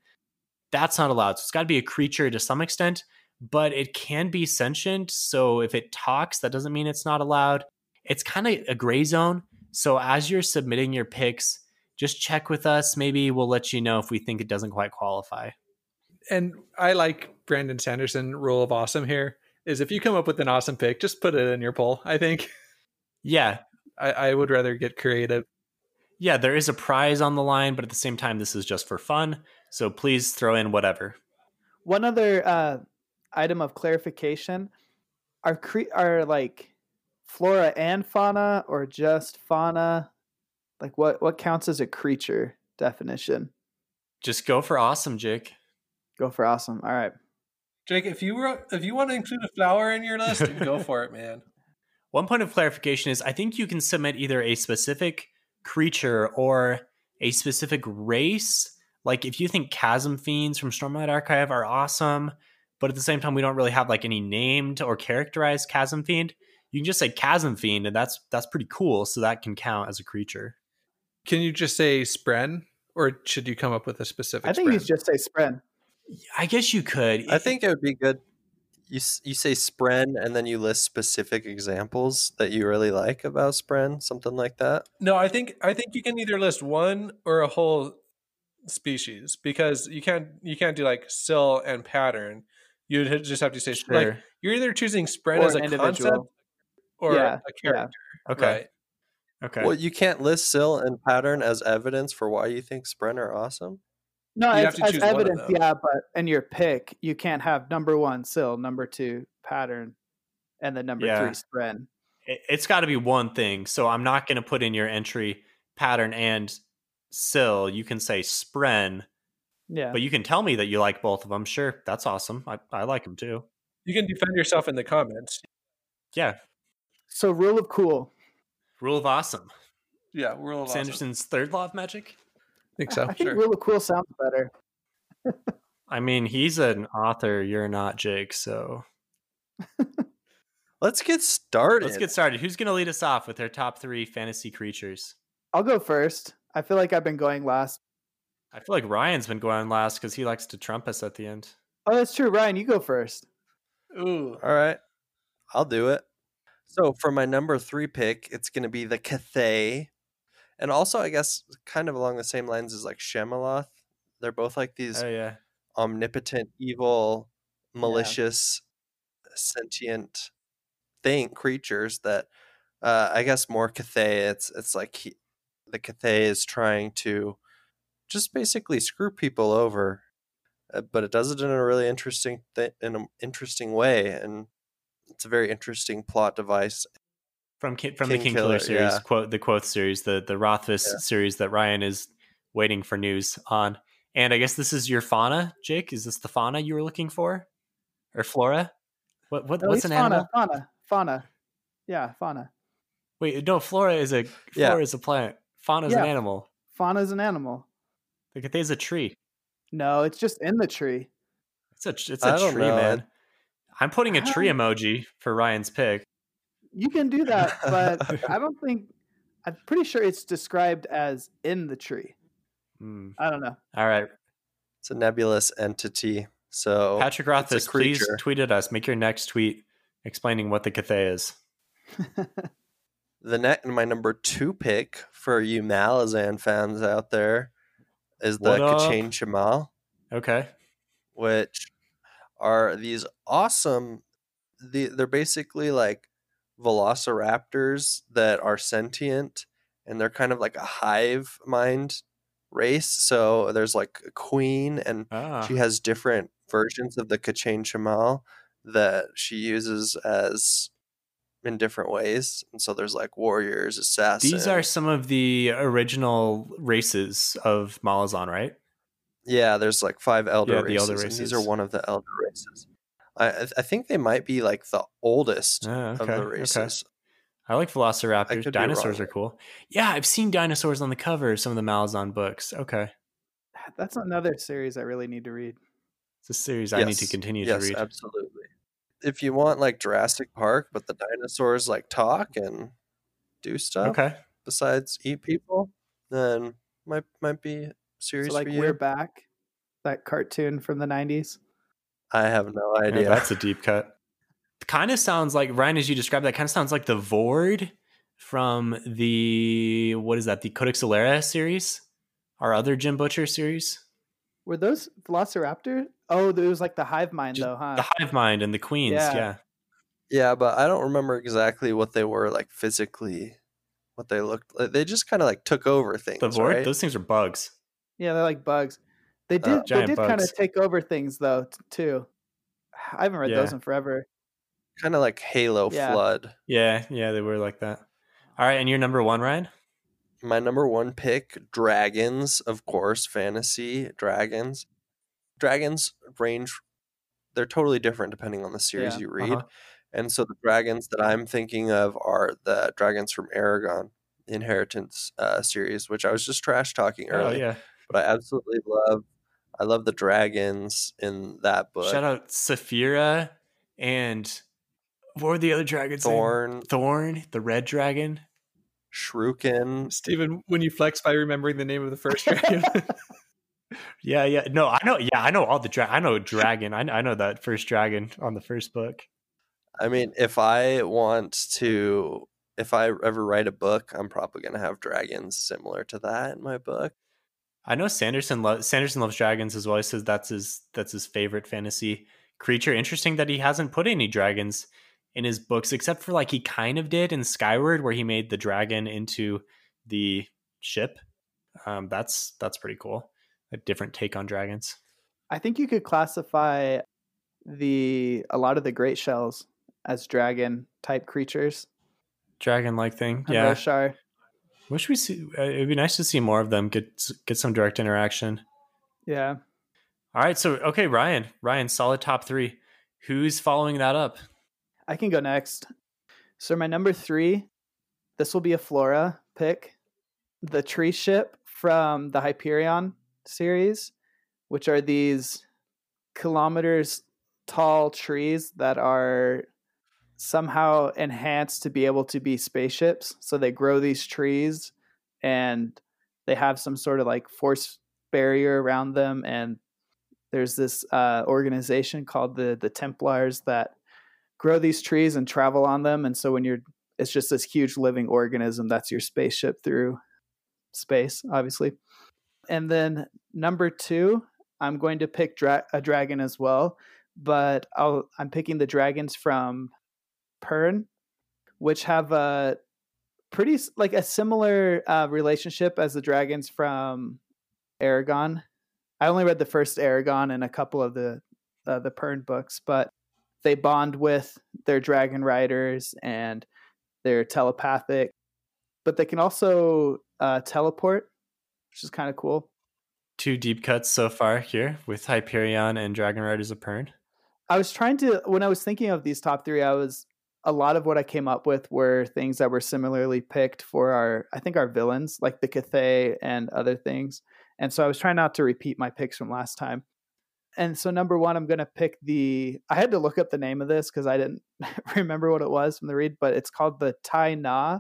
Speaker 1: That's not allowed. So it's got to be a creature to some extent, but it can be sentient. So if it talks, that doesn't mean it's not allowed. It's kind of a gray zone. So as you're submitting your picks, just check with us. Maybe we'll let you know if we think it doesn't quite qualify.
Speaker 5: And I like Brandon Sanderson rule of awesome here is if you come up with an awesome pick, just put it in your poll. I think
Speaker 1: Yeah,
Speaker 5: I, I would rather get creative.
Speaker 1: Yeah, there is a prize on the line, but at the same time, this is just for fun. So please throw in whatever.
Speaker 3: One other uh, item of clarification: are cre- are like flora and fauna, or just fauna? Like what what counts as a creature definition?
Speaker 1: Just go for awesome, Jake.
Speaker 3: Go for awesome. All right.
Speaker 4: Jake, if you were if you want to include a flower in your list, go for it, man.
Speaker 1: One point of clarification is I think you can submit either a specific creature or a specific race. Like if you think chasm fiends from Stormlight Archive are awesome, but at the same time we don't really have like any named or characterized chasm fiend, you can just say chasm fiend and that's that's pretty cool. So that can count as a creature.
Speaker 5: Can you just say spren, or should you come up with a specific?
Speaker 3: I think you
Speaker 5: spren?
Speaker 3: should just say spren.
Speaker 1: I guess you could.
Speaker 2: I think it would be good. You you say spren and then you list specific examples that you really like about spren, something like that.
Speaker 4: No, I think I think you can either list one or a whole species because you can't you can't do like Syl and pattern. You would just have to say
Speaker 1: sure.
Speaker 4: like you're either choosing spread
Speaker 3: Or
Speaker 4: as a
Speaker 3: an
Speaker 4: concept or
Speaker 3: Yeah,
Speaker 4: a character.
Speaker 1: okay.
Speaker 4: Right.
Speaker 1: Okay.
Speaker 2: Well, you can't list Syl and pattern as evidence for why you think spren are awesome.
Speaker 3: No,
Speaker 4: You
Speaker 3: as,
Speaker 4: have to
Speaker 3: as
Speaker 4: choose one of
Speaker 3: evidence,
Speaker 4: them.
Speaker 3: yeah, but in your pick, you can't have number one Syl, number two pattern, and then number
Speaker 1: Yeah.
Speaker 3: three spren.
Speaker 1: it, it's got to be one thing. So I'm not going to put in your entry pattern and Syl. You can say spren,
Speaker 3: Yeah.
Speaker 1: but you can tell me that you like both of them. Sure, that's awesome. I, I like them too.
Speaker 4: You can defend yourself in the comments.
Speaker 1: Yeah,
Speaker 3: so rule of cool.
Speaker 1: rule of awesome.
Speaker 4: Yeah, we're all awesome.
Speaker 1: Sanderson's third law of magic.
Speaker 5: I think so.
Speaker 3: I think
Speaker 4: sure.
Speaker 3: rule of cool sounds better.
Speaker 1: I mean, he's an author. You're not Jake, so
Speaker 2: Let's get started.
Speaker 1: Let's get started. Who's going to lead us off with their top three fantasy creatures?
Speaker 3: I'll go first. I feel like I've been going last.
Speaker 1: I feel like Ryan's been going last because he likes to trump us at the end.
Speaker 3: Oh, that's true. Ryan, you go first.
Speaker 4: Ooh.
Speaker 2: All right. I'll do it. So for my number three pick, it's going to be the Cthaeh. And also, I guess, kind of along the same lines as like Shemaloth. They're both like these
Speaker 1: Oh yeah,
Speaker 2: omnipotent, evil, malicious, sentient thing creatures that uh, I guess more Cthaeh. It's it's like he, the Cthaeh is trying to just basically screw people over, uh, but it does it in a really interesting th- in an interesting way, and it's a very interesting plot device.
Speaker 1: From Ki- from the
Speaker 2: King
Speaker 1: King Killer,
Speaker 2: Killer,
Speaker 1: series,
Speaker 2: yeah.
Speaker 1: quote the Kvothe series, the the Rothfuss
Speaker 2: Yeah.
Speaker 1: series that Ryan is waiting for news on. And I guess this is your fauna, Jake. Is this the fauna you were looking for, or flora? What what
Speaker 3: No,
Speaker 1: what's an
Speaker 3: fauna,
Speaker 1: animal?
Speaker 3: fauna, fauna. Yeah, fauna.
Speaker 1: Wait, no, flora is a
Speaker 2: Yeah.
Speaker 1: flora is a plant. Fauna is an animal.
Speaker 3: Fauna is an animal.
Speaker 1: The Cthaeh is a tree.
Speaker 3: No, it's just in the tree.
Speaker 1: It's a it's
Speaker 2: I
Speaker 1: a
Speaker 2: don't
Speaker 1: tree,
Speaker 2: know.
Speaker 1: man. I'm putting a tree emoji for Ryan's pick.
Speaker 3: You can do that, but I don't think. I'm pretty sure it's described as in the tree.
Speaker 1: Hmm.
Speaker 3: I don't know.
Speaker 1: All right,
Speaker 2: It's a nebulous entity. So
Speaker 1: Patrick
Speaker 2: it's a
Speaker 1: Rothfuss, please
Speaker 2: creature.
Speaker 1: tweet at us. Make your next tweet explaining what the Cthaeh is.
Speaker 2: The net my number two pick for you Malazan fans out there is the
Speaker 1: What up?
Speaker 2: K'Chain Che'Malle,
Speaker 1: Okay.
Speaker 2: which are these awesome. The they're basically like velociraptors that are sentient, and they're kind of like a hive mind race. So there's like a queen, and
Speaker 1: Ah.
Speaker 2: she has different versions of the K'Chain Che'Malle that she uses as in different ways. And so there's like warriors, assassins.
Speaker 1: These are some of the original races of Malazan, right?
Speaker 2: Yeah, there's like five elder
Speaker 1: Yeah, the
Speaker 2: races.
Speaker 1: elder
Speaker 2: and these are one of the elder races. I I- I think they might be like the oldest
Speaker 1: oh,
Speaker 2: of
Speaker 1: okay,
Speaker 2: the
Speaker 1: okay.
Speaker 2: races.
Speaker 1: I like velociraptors.
Speaker 2: could be
Speaker 1: Dinosaurs are cool. Yeah, I've seen dinosaurs on the cover of some of the Malazan books. Okay.
Speaker 3: That's another series I really need to read.
Speaker 1: It's a series I need to continue
Speaker 2: yes,
Speaker 1: to read.
Speaker 2: absolutely. If you want like Jurassic Park, but the dinosaurs like talk and do stuff
Speaker 1: Okay.
Speaker 2: besides eat people, then might might be a series
Speaker 3: So like
Speaker 2: for you.
Speaker 3: we're back, that cartoon from the '90s.
Speaker 2: I have no
Speaker 1: Yeah,
Speaker 2: idea.
Speaker 1: that's a deep cut. Kind of sounds like Ryan, as you described that, kind of sounds like the Vord from the what is that? The Codex Alera series, our other Jim Butcher series,
Speaker 3: Were those Velociraptor? Oh, it was like the hive mind
Speaker 1: Just
Speaker 3: though, huh?
Speaker 1: the Hive Mind and the Queens.
Speaker 3: Yeah.
Speaker 1: Yeah,
Speaker 2: Yeah, but I don't remember exactly what they were like physically, what they looked like. They just kind of like took over things.
Speaker 1: the Vord.
Speaker 2: right?
Speaker 1: Those things are bugs.
Speaker 3: Yeah, they're like bugs. They did.
Speaker 2: Uh,
Speaker 3: they did kind of take over things though t- too. I haven't read those in forever.
Speaker 2: kind of like Halo
Speaker 3: Yeah.
Speaker 2: Flood.
Speaker 1: Yeah, yeah, they were like that. All right, and your number one, Ryan.
Speaker 2: My number one pick, dragons, of course, fantasy dragons. Dragons range; they're totally different depending on the series
Speaker 3: Yeah,
Speaker 2: you read.
Speaker 1: uh-huh.
Speaker 2: And so the dragons that I'm thinking of are the dragons from Eragon, Inheritance uh, series, which I was just trash talking
Speaker 1: Oh
Speaker 2: earlier.
Speaker 1: yeah,
Speaker 2: But I absolutely love. I love the dragons in that book.
Speaker 1: shout out Saphira and what were the other dragons? name?
Speaker 2: Thorn,
Speaker 1: Thorn, the red dragon.
Speaker 2: Shruikan.
Speaker 5: Stephen, when you flex by remembering the name of the first dragon,
Speaker 1: Yeah, yeah. No, I know. Yeah, I know all the dra- I know dragon. I I know that first dragon on the first book.
Speaker 2: I mean, if I want to, if I ever write a book, I'm probably going to have dragons similar to that in my book.
Speaker 1: I know Sanderson loves Sanderson loves dragons as well. He says that's his that's his favorite fantasy creature. Interesting that he hasn't put any dragons in his books, except for like he kind of did in Skyward, where he made the dragon into the ship. Um, that's that's pretty cool. A different take on dragons.
Speaker 3: I think you could classify the a lot of the great shells as dragon type creatures.
Speaker 1: Dragon like thing. Yeah.
Speaker 3: Roshar.
Speaker 1: Wish we see. Uh, it'd be nice to see more of them. Get get some direct interaction.
Speaker 3: Yeah.
Speaker 1: All right. So okay, Ryan. Ryan, solid top three. Who's following that up?
Speaker 3: I can go next. So my number three, this will be a Flora pick. The tree ship from the Hyperion series, which are these kilometers tall trees that are somehow enhanced to be able to be spaceships. So they grow these trees and they have some sort of like force barrier around them. And there's this uh, organization called the the Templars that grow these trees and travel on them. And so when you're it's just this huge living organism that's your spaceship through space obviously. And then number 2 I'm going to pick dra- a dragon as well but I'll, I'm picking the dragons from Pern, which have a pretty like a similar uh, relationship as the dragons from Eragon. I only read the first Eragon and a couple of the uh, the Pern books, but they bond with their dragon riders and they're telepathic, but they can also uh, teleport, which is kind of cool.
Speaker 1: Two deep cuts so far here with Hyperion and Dragon Riders of Pern.
Speaker 3: I was trying to when I was thinking of these top three, I was a lot of what I came up with were things that were similarly picked for our I think our villains, like the Cthaeh and other things. And so I was trying not to repeat my picks from last time. And so number one, I'm gonna pick the I had to look up the name of this because I didn't remember what it was from the read, but it's called the Tai Na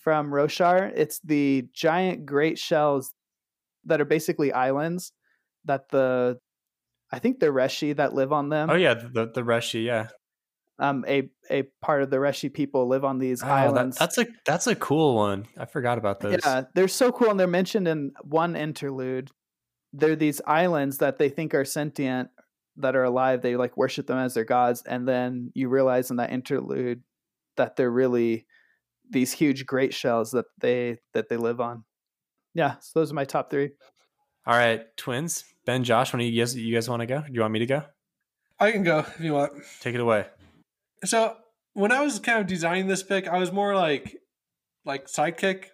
Speaker 3: from Roshar. It's the giant great shells that are basically islands that the I think the Reshi that live on them.
Speaker 1: Oh yeah, the the Reshi, yeah.
Speaker 3: Um, a a part of the Reshi people live on these
Speaker 1: Oh,
Speaker 3: islands.
Speaker 1: that, that's a that's a cool one. I forgot about those.
Speaker 3: Yeah, they're so cool, and they're mentioned in one interlude. They're these islands that they think are sentient, that are alive. They like worship them as their gods, and then you realize in that interlude that they're really these huge great shells that they that they live on. Yeah, so those are my top three.
Speaker 1: All right, twins. Ben, Josh, when you guys you guys want to go? Do you want me to go?
Speaker 4: I can go if you want.
Speaker 1: Take it away.
Speaker 4: So when I was kind of designing this pick, I was more like like sidekick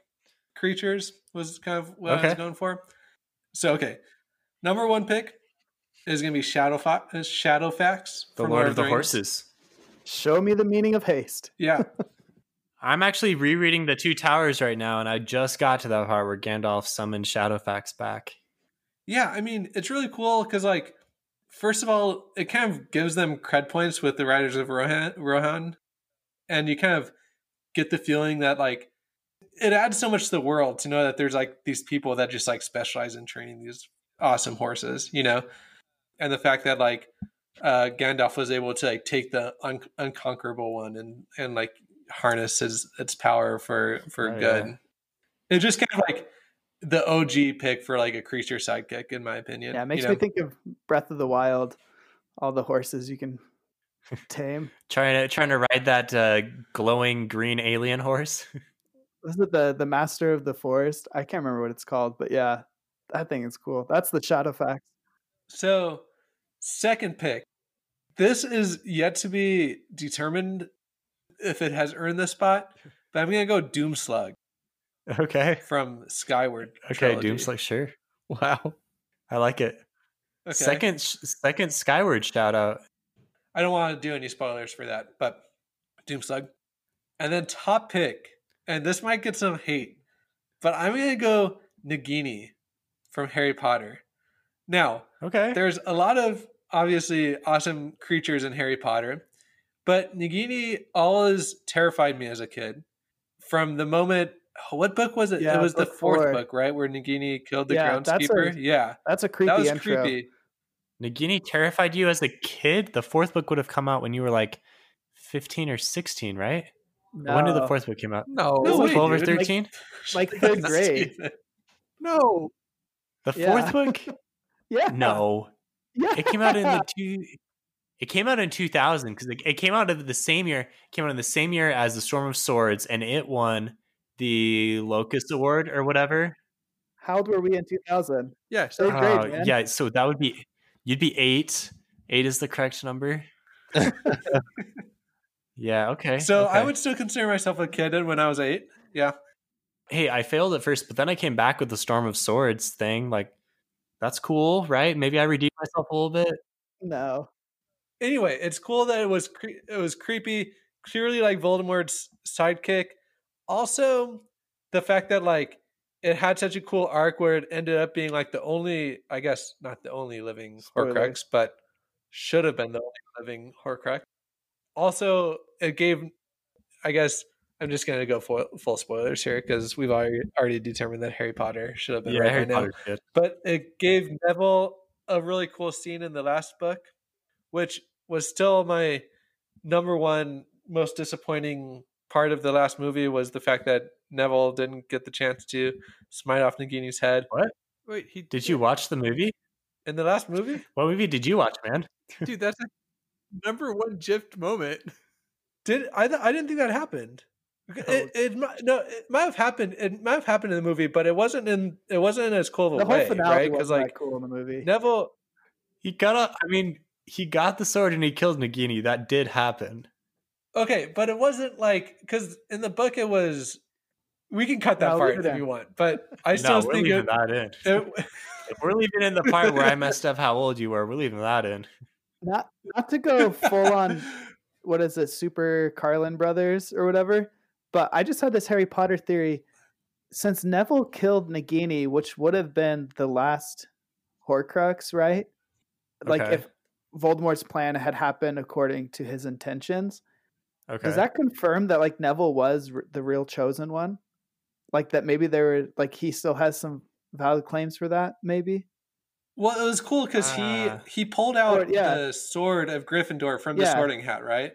Speaker 4: creatures was kind of what I was going for. So okay, number one pick is going to be Shadow Fa- uh, Shadowfax,
Speaker 1: The
Speaker 4: from
Speaker 1: Lord of the
Speaker 4: Rings.
Speaker 1: Horses.
Speaker 3: Show me the meaning of haste.
Speaker 4: Yeah,
Speaker 1: I'm actually rereading the Two Towers right now, and I just got to that part where Gandalf summoned Shadowfax back.
Speaker 4: yeah. I mean, it's really cool because like, first of all, it kind of gives them cred points with the Riders of Rohan, Rohan, and you kind of get the feeling that like it adds so much to the world to know that there's like these people that just like specialize in training these awesome horses, you know, and the fact that like uh, Gandalf was able to like take the un- unconquerable one and and like harness his its power for for
Speaker 1: Oh,
Speaker 4: good.
Speaker 1: yeah.
Speaker 4: It's just kind of like the OG pick for like a creature sidekick, in my opinion.
Speaker 3: Yeah, it makes
Speaker 4: you
Speaker 3: me
Speaker 4: know?
Speaker 3: think of Breath of the Wild. All the horses you can tame.
Speaker 1: Trying to trying to ride that uh, glowing green alien horse.
Speaker 3: Was it the the Master of the Forest? I can't remember what it's called, but yeah, that thing is cool. That's the Shadowfax.
Speaker 4: So, second pick. This is yet to be determined if it has earned this spot, but I'm gonna go Doomslug
Speaker 1: okay.
Speaker 4: from Skyward.
Speaker 1: Okay,
Speaker 4: trilogy.
Speaker 1: Doomslug, sure.
Speaker 5: Wow.
Speaker 1: I like it.
Speaker 4: Okay.
Speaker 1: Second second Skyward shout out.
Speaker 4: I don't want to do any spoilers for that, but Doomslug. And then top pick, and this might get some hate, but I'm gonna go Nagini from Harry Potter. Now,
Speaker 1: Okay.
Speaker 4: there's a lot of obviously awesome creatures in Harry Potter, but Nagini always terrified me as a kid. From the moment, what book was it?
Speaker 3: Yeah,
Speaker 4: it was the fourth
Speaker 3: four.
Speaker 4: book, right, where Nagini killed the
Speaker 3: Yeah, that's a
Speaker 4: groundskeeper. yeah,
Speaker 3: That's a creepy
Speaker 4: that was
Speaker 3: intro.
Speaker 4: creepy.
Speaker 1: Nagini terrified you as a kid. The fourth book would have come out when you were like 15 or 16, right? Or When did the fourth book come out?
Speaker 5: No.
Speaker 4: No, wait,
Speaker 1: 12 or
Speaker 4: dude, like-
Speaker 1: 13?
Speaker 3: like third grade.
Speaker 5: no.
Speaker 1: the
Speaker 3: Yeah.
Speaker 1: fourth book?
Speaker 3: Yeah.
Speaker 1: No.
Speaker 3: Yeah.
Speaker 1: It came out in the two it came out in 2000 because it, it came out of the same year came out in the same year as the storm of swords and it won the locust award or whatever
Speaker 3: How old were we in 2000?
Speaker 5: Yeah.
Speaker 3: Third
Speaker 5: So,
Speaker 3: grade,
Speaker 1: Oh, yeah so that would be you'd be eight eight is the correct number yeah okay
Speaker 4: So I would still consider myself a kid when I was eight. Yeah.
Speaker 1: hey i failed at first but then i came back with the storm of swords thing like that's cool right maybe i redeemed myself a little bit
Speaker 3: No.
Speaker 4: Anyway, it's cool that it was cre- it was creepy, clearly like Voldemort's sidekick. Also, the fact that like it had such a cool arc where it ended up being like the only, I guess, not the only living
Speaker 3: Spoiler.
Speaker 4: Horcrux, but should have been the only living Horcrux. also it gave i guess i'm just gonna go full, full spoilers here because we've already already determined that harry potter should have been
Speaker 1: Yeah,
Speaker 4: right
Speaker 1: Harry
Speaker 4: now but it gave neville a really cool scene in the last book which was still my number one most disappointing part of the last movie was the fact that neville didn't get the chance to smite off nagini's head What?
Speaker 5: Wait, he
Speaker 1: Did you watch the movie?
Speaker 4: in the last movie
Speaker 1: What movie did you watch, man?
Speaker 5: dude? That's a number one gypped moment.
Speaker 4: Did I? th- I didn't think that happened. It, oh. it might, no, it might have happened. It might have happened in the movie, but it wasn't in. It wasn't in as cool of a
Speaker 3: The whole
Speaker 4: way,
Speaker 3: finale
Speaker 4: right?
Speaker 3: was
Speaker 4: Because
Speaker 3: like
Speaker 4: like
Speaker 3: cool in the movie.
Speaker 4: Neville.
Speaker 1: He got a. I mean, he got the sword and he killed Nagini. That did happen.
Speaker 4: Okay, but it wasn't like because in the book it was. We can cut that
Speaker 3: No,
Speaker 4: part if
Speaker 3: in.
Speaker 4: you want, but I still
Speaker 1: no, we're
Speaker 4: think
Speaker 1: leaving
Speaker 4: it,
Speaker 1: that in.
Speaker 4: it.
Speaker 1: If we're leaving in the part where I messed up how old you were, we're leaving that in.
Speaker 3: Not not to go full on what is it, Super Carlin Brothers or whatever. But I just had this Harry Potter theory. Since Neville killed Nagini, which would have been the last Horcrux, right? Like if Voldemort's plan had happened according to his intentions,
Speaker 1: Okay.
Speaker 3: does that confirm that like Neville was r- the real chosen one? Like that maybe there were like he still has some valid claims for that, maybe?
Speaker 4: Well, it was cool because
Speaker 1: Ah.
Speaker 4: he he pulled out
Speaker 3: Or- yeah.
Speaker 4: the sword of Gryffindor from the
Speaker 3: Yeah.
Speaker 4: Sorting Hat, right?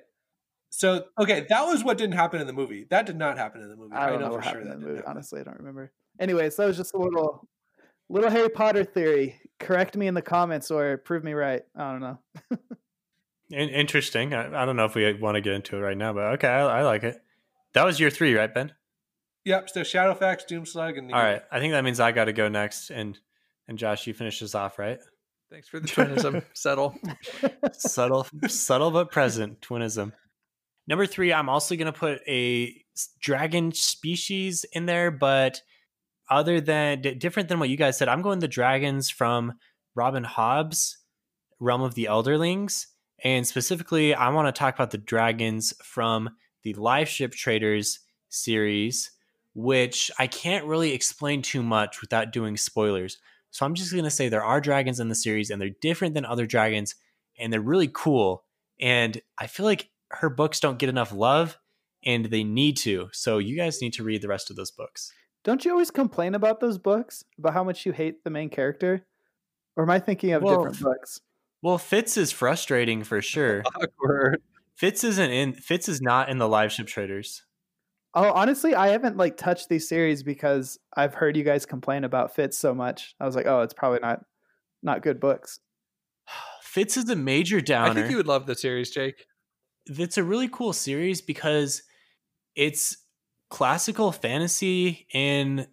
Speaker 4: So okay, that was what didn't happen in the movie. That did not happen in the movie.
Speaker 3: I don't
Speaker 4: know,
Speaker 3: know
Speaker 4: for sure
Speaker 3: happened
Speaker 4: that
Speaker 3: the movie.
Speaker 4: happen.
Speaker 3: Honestly, I don't remember. Anyways, that was just a little little Harry Potter theory. Correct me in the comments or prove me right. I don't know.
Speaker 1: In- interesting. I, I don't know if we want to get into it right now, but okay, I, I like it. That was year three, right, Ben?
Speaker 4: Yep. So Shadowfax, Doomslug, and
Speaker 1: All right. I think that means I got to go next, and and Josh, you finish this off, right?
Speaker 5: Thanks for the twinism. subtle,
Speaker 1: subtle, subtle but present twinism. Number three, I'm also going to put a dragon species in there, but other than d- different than what you guys said, I'm going the dragons from Robin Hobb's Realm of the Elderlings, and specifically, I want to talk about the dragons from the Live Ship Traders series, which I can't really explain too much without doing spoilers. So I'm just going to say there are dragons in the series, and they're different than other dragons and they're really cool. And I feel like her books don't get enough love and they need to. So you guys need to read the rest of those books.
Speaker 3: Don't you always complain about those books about how much you hate the main character? Or am I thinking of
Speaker 1: Well,
Speaker 3: different books?
Speaker 1: Well, Fitz is frustrating for sure.
Speaker 2: Awkward.
Speaker 1: Fitz isn't in Fitz is not in the live ship traders.
Speaker 3: Oh, honestly, I haven't like touched these series because I've heard you guys complain about Fitz so much. I was like, oh, it's probably not not good books.
Speaker 1: Fitz is a major downer.
Speaker 5: I think you would love the series, Jake.
Speaker 1: it's a really cool series because it's classical fantasy in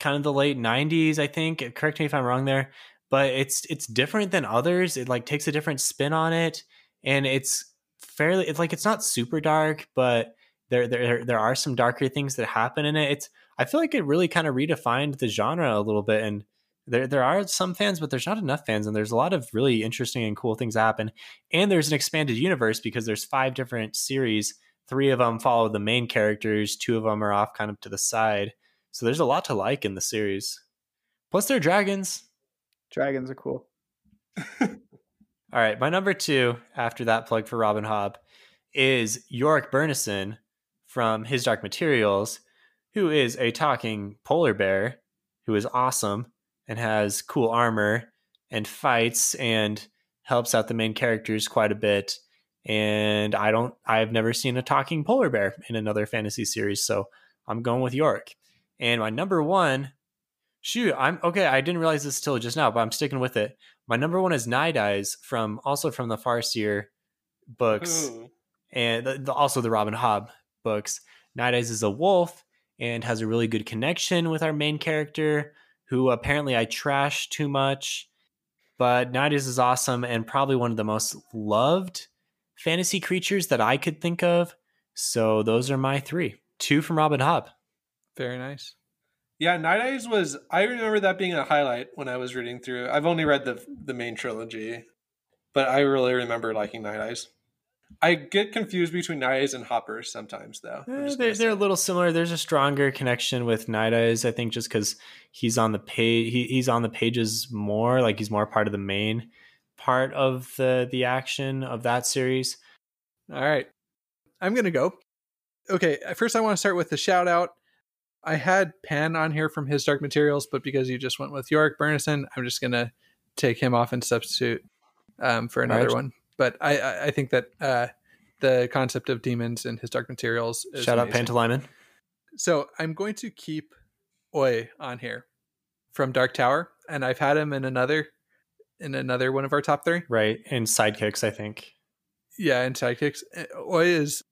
Speaker 1: kind of the late 90s i think correct me if i'm wrong there but it's it's different than others it like takes a different spin on it and it's fairly it's like it's not super dark but there there there are some darker things that happen in it it's i feel like it really kind of redefined the genre a little bit and there there are some fans but there's not enough fans and there's a lot of really interesting and cool things that happen and there's an expanded universe because there's five different series three of them follow the main characters two of them are off kind of to the side so there's a lot to like in the series. Plus they're dragons
Speaker 3: Dragons are cool.
Speaker 1: all right my number two after that plug for robin hobb is iorek byrnison from his dark materials who is a talking polar bear who is awesome and has cool armor and fights and helps out the main characters quite a bit and i don't i've never seen a talking polar bear in another fantasy series so i'm going with iorek and my number one shoot i'm okay i didn't realize this till just now but i'm sticking with it my number one is night eyes from also from the farseer books
Speaker 4: Ooh.
Speaker 1: and the, the, also the Robin Hobb books. Night Eyes is a wolf and has a really good connection with our main character, who apparently I trashed too much. But Night Eyes is awesome and probably one of the most loved fantasy creatures that I could think of. So those are my three. Two from Robin Hobb.
Speaker 5: Very nice.
Speaker 4: Yeah, Night Eyes was. I remember that being a highlight when I was reading through. I've only read the the main trilogy, but I really remember liking Night Eyes. I get confused between Night Eyes and Hoppers sometimes, though.
Speaker 1: Eh, they're, they're a little similar. There's a stronger connection with Night Eyes, I think, just because he's on the page. He, he's on the pages more, like he's more part of the main part of the the action of that series.
Speaker 5: All right. I'm gonna go. Okay, first I want to start with the shout out. I had Pan on here from his Dark Materials, but because you just went with Iorek Byrnison, I'm just gonna take him off and substitute um, for another
Speaker 1: Right.
Speaker 5: one. But I, I, I think that uh, the concept of demons in his Dark Materials is
Speaker 1: Shout out
Speaker 5: amazing.
Speaker 1: Pantalaimon.
Speaker 5: So I'm going to keep Oy on here from Dark Tower, and I've had him in another in another one of our top three.
Speaker 1: Right. And sidekicks, I think.
Speaker 5: Yeah, and sidekicks. Uh, Oy is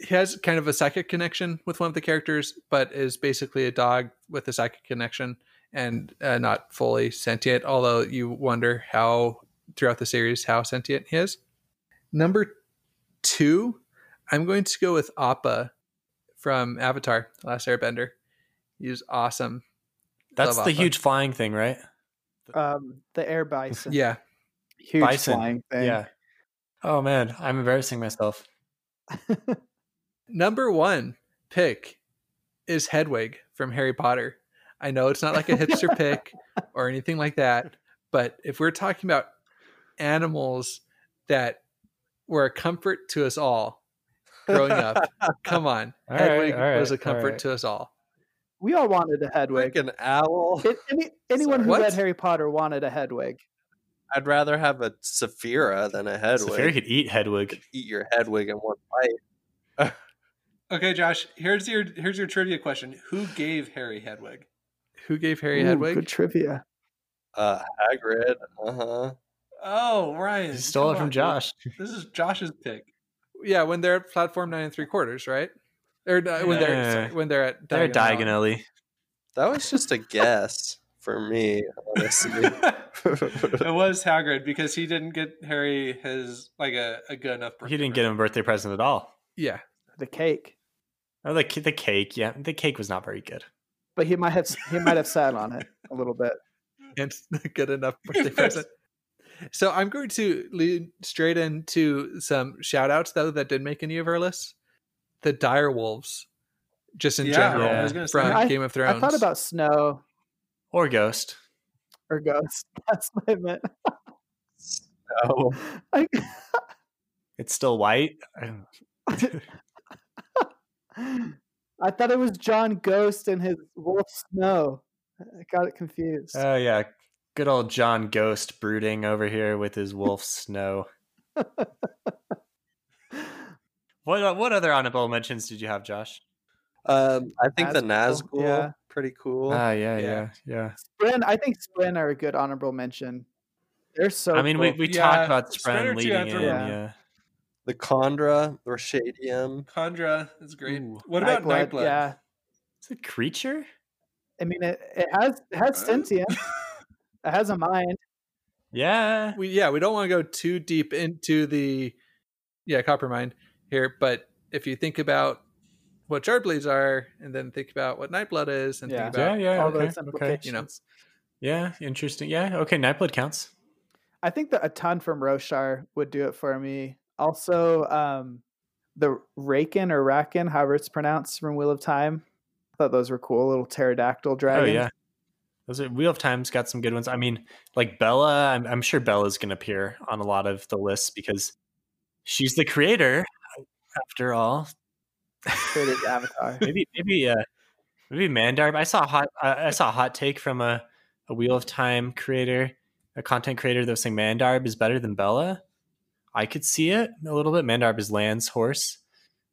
Speaker 5: he has kind of a psychic connection with one of the characters, but is basically a dog with a psychic connection and uh, not fully sentient. Although you wonder how throughout the series how sentient he is. Number two, I'm going to go with Appa from Avatar: The Last Airbender. He's awesome.
Speaker 1: That's
Speaker 5: Love
Speaker 1: the
Speaker 5: Appa.
Speaker 1: huge flying thing, right?
Speaker 3: Um, the air bison.
Speaker 5: Yeah,
Speaker 3: Huge
Speaker 1: Bison.
Speaker 3: flying thing.
Speaker 1: Yeah. Oh man, I'm embarrassing myself.
Speaker 5: Number one pick is Hedwig from Harry Potter. I know it's not like a hipster pick or anything like that, but if we're talking about animals that were a comfort to us all growing up, come on.
Speaker 1: All right,
Speaker 5: Hedwig
Speaker 1: all right,
Speaker 5: was a comfort
Speaker 1: right.
Speaker 5: to us all.
Speaker 3: We all wanted a Hedwig.
Speaker 2: Like an owl.
Speaker 3: It- any, anyone who
Speaker 5: What?
Speaker 3: read Harry Potter wanted a Hedwig.
Speaker 2: I'd rather have a Saphira than a Hedwig.
Speaker 1: Saphira could eat Hedwig.
Speaker 2: Eat your Hedwig in one bite.
Speaker 4: Okay, Josh. Here's your here's your trivia question. Who gave Harry Hedwig?
Speaker 5: Who gave Harry
Speaker 3: Ooh,
Speaker 5: Hedwig?
Speaker 3: Good trivia.
Speaker 2: Uh, Hagrid. Uh huh.
Speaker 4: Oh, Ryan.
Speaker 1: He stole it from
Speaker 4: on.
Speaker 1: Josh.
Speaker 4: This is Josh's pick.
Speaker 5: Yeah, when they're at platform nine and three quarters, right? Or uh, when they're sorry, when they're at
Speaker 1: They're
Speaker 5: Diagon Alley.
Speaker 1: diagonally.
Speaker 2: That was just a guess for me, honestly.
Speaker 4: it was Hagrid because he didn't get Harry his like a, a good enough.
Speaker 1: He didn't get him a birthday present at all.
Speaker 5: Yeah,
Speaker 3: The cake.
Speaker 1: Oh, the the cake. Yeah, the cake was not very good.
Speaker 3: But he might have he might have sat on it a little bit.
Speaker 5: and good enough birthday present. So I'm going to lead straight into some shout outs though that didn't make any of our lists. The dire wolves, just in
Speaker 4: Yeah,
Speaker 5: general
Speaker 1: I
Speaker 4: was gonna say.
Speaker 5: from
Speaker 3: I-
Speaker 5: Game of Thrones.
Speaker 3: I thought about snow
Speaker 1: Or Ghost.
Speaker 3: or ghost. That's what I meant.
Speaker 2: Oh,
Speaker 3: I,
Speaker 1: It's still white.
Speaker 3: I thought it was Jon Ghost and his wolf Snow. I got it confused.
Speaker 1: Oh yeah, good old Jon Ghost brooding over here with his wolf Snow. What uh, what other honorable mentions did you have, Josh?
Speaker 2: um, I think the
Speaker 3: Nazgul,
Speaker 2: Nazgul,
Speaker 3: yeah.
Speaker 2: pretty cool.
Speaker 1: Ah, yeah,
Speaker 5: Yeah.
Speaker 1: yeah, yeah.
Speaker 3: Spren, I think Spren are a good honorable mention. They're so.
Speaker 1: I mean, we,
Speaker 3: cool.
Speaker 1: we
Speaker 4: Yeah,
Speaker 1: talked about
Speaker 4: Spread
Speaker 1: Spren leading in.
Speaker 3: one.
Speaker 1: Yeah.
Speaker 2: The Chondra, Ryshadium.
Speaker 4: Chondra is great.
Speaker 1: Ooh.
Speaker 4: What about
Speaker 3: Nightblood,
Speaker 4: Nightblood?
Speaker 3: Yeah,
Speaker 1: It's a creature.
Speaker 3: I mean it. It has it has
Speaker 4: Uh,
Speaker 3: sentience. it has a mind.
Speaker 1: Yeah.
Speaker 5: we yeah we don't want to go too deep into the yeah coppermind here, but if you think about what shardblades are, and then think about what nightblood is, and
Speaker 3: Yeah.
Speaker 5: think
Speaker 1: Yeah,
Speaker 5: about
Speaker 1: yeah.
Speaker 3: all
Speaker 1: okay,
Speaker 3: those
Speaker 1: okay.
Speaker 3: implications.
Speaker 5: you know.
Speaker 1: Yeah, interesting. Yeah, okay. Nightblood counts.
Speaker 3: I think that a ton from Roshar would do it for me. Also, um, the Raken or Raken, however it's pronounced, from Wheel of Time. I thought those were cool. Little pterodactyl
Speaker 1: Oh
Speaker 3: dragon.
Speaker 1: yeah. Those are Wheel of Time's got some good ones. I mean, like Bella, I'm, I'm sure Bella's going to appear on a lot of the lists because she's the creator, after all.
Speaker 3: Created Avatar.
Speaker 1: maybe maybe uh maybe Mandarb. I saw a hot I I saw a hot take from a, a Wheel of Time creator, a content creator that was saying Mandarb is better than Bella. I could see it a little bit. Mandarb is Lan's horse.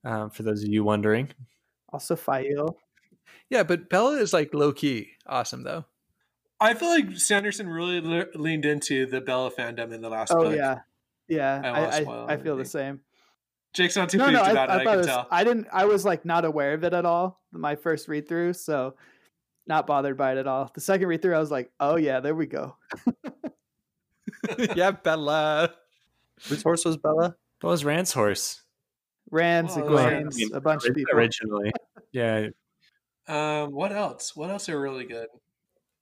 Speaker 1: Um, for those of you wondering,
Speaker 3: Also, Fail.
Speaker 5: yeah, but Bella is like low key awesome though.
Speaker 4: I feel like Sanderson really le- leaned into the Bella fandom in the last
Speaker 3: Oh
Speaker 4: book.
Speaker 3: yeah, yeah.
Speaker 4: I
Speaker 3: I, I, I feel the same.
Speaker 4: Jake's not too
Speaker 3: No,
Speaker 4: pleased
Speaker 3: no.
Speaker 4: About
Speaker 3: I
Speaker 4: it. I,
Speaker 3: thought it
Speaker 4: can
Speaker 3: was.
Speaker 4: tell.
Speaker 3: I didn't. I was like not aware of it at all. My first read through, so not bothered by it at all. The second read through, I was like, oh yeah, there we go.
Speaker 5: yeah, Bella.
Speaker 2: Whose horse was Bella?
Speaker 1: Bella's Rand's horse
Speaker 3: Rand's,
Speaker 4: Oh,
Speaker 3: Egwene's,
Speaker 1: Rand.
Speaker 3: a bunch of people.
Speaker 1: originally. Yeah,
Speaker 4: Um, what else? What else are really good?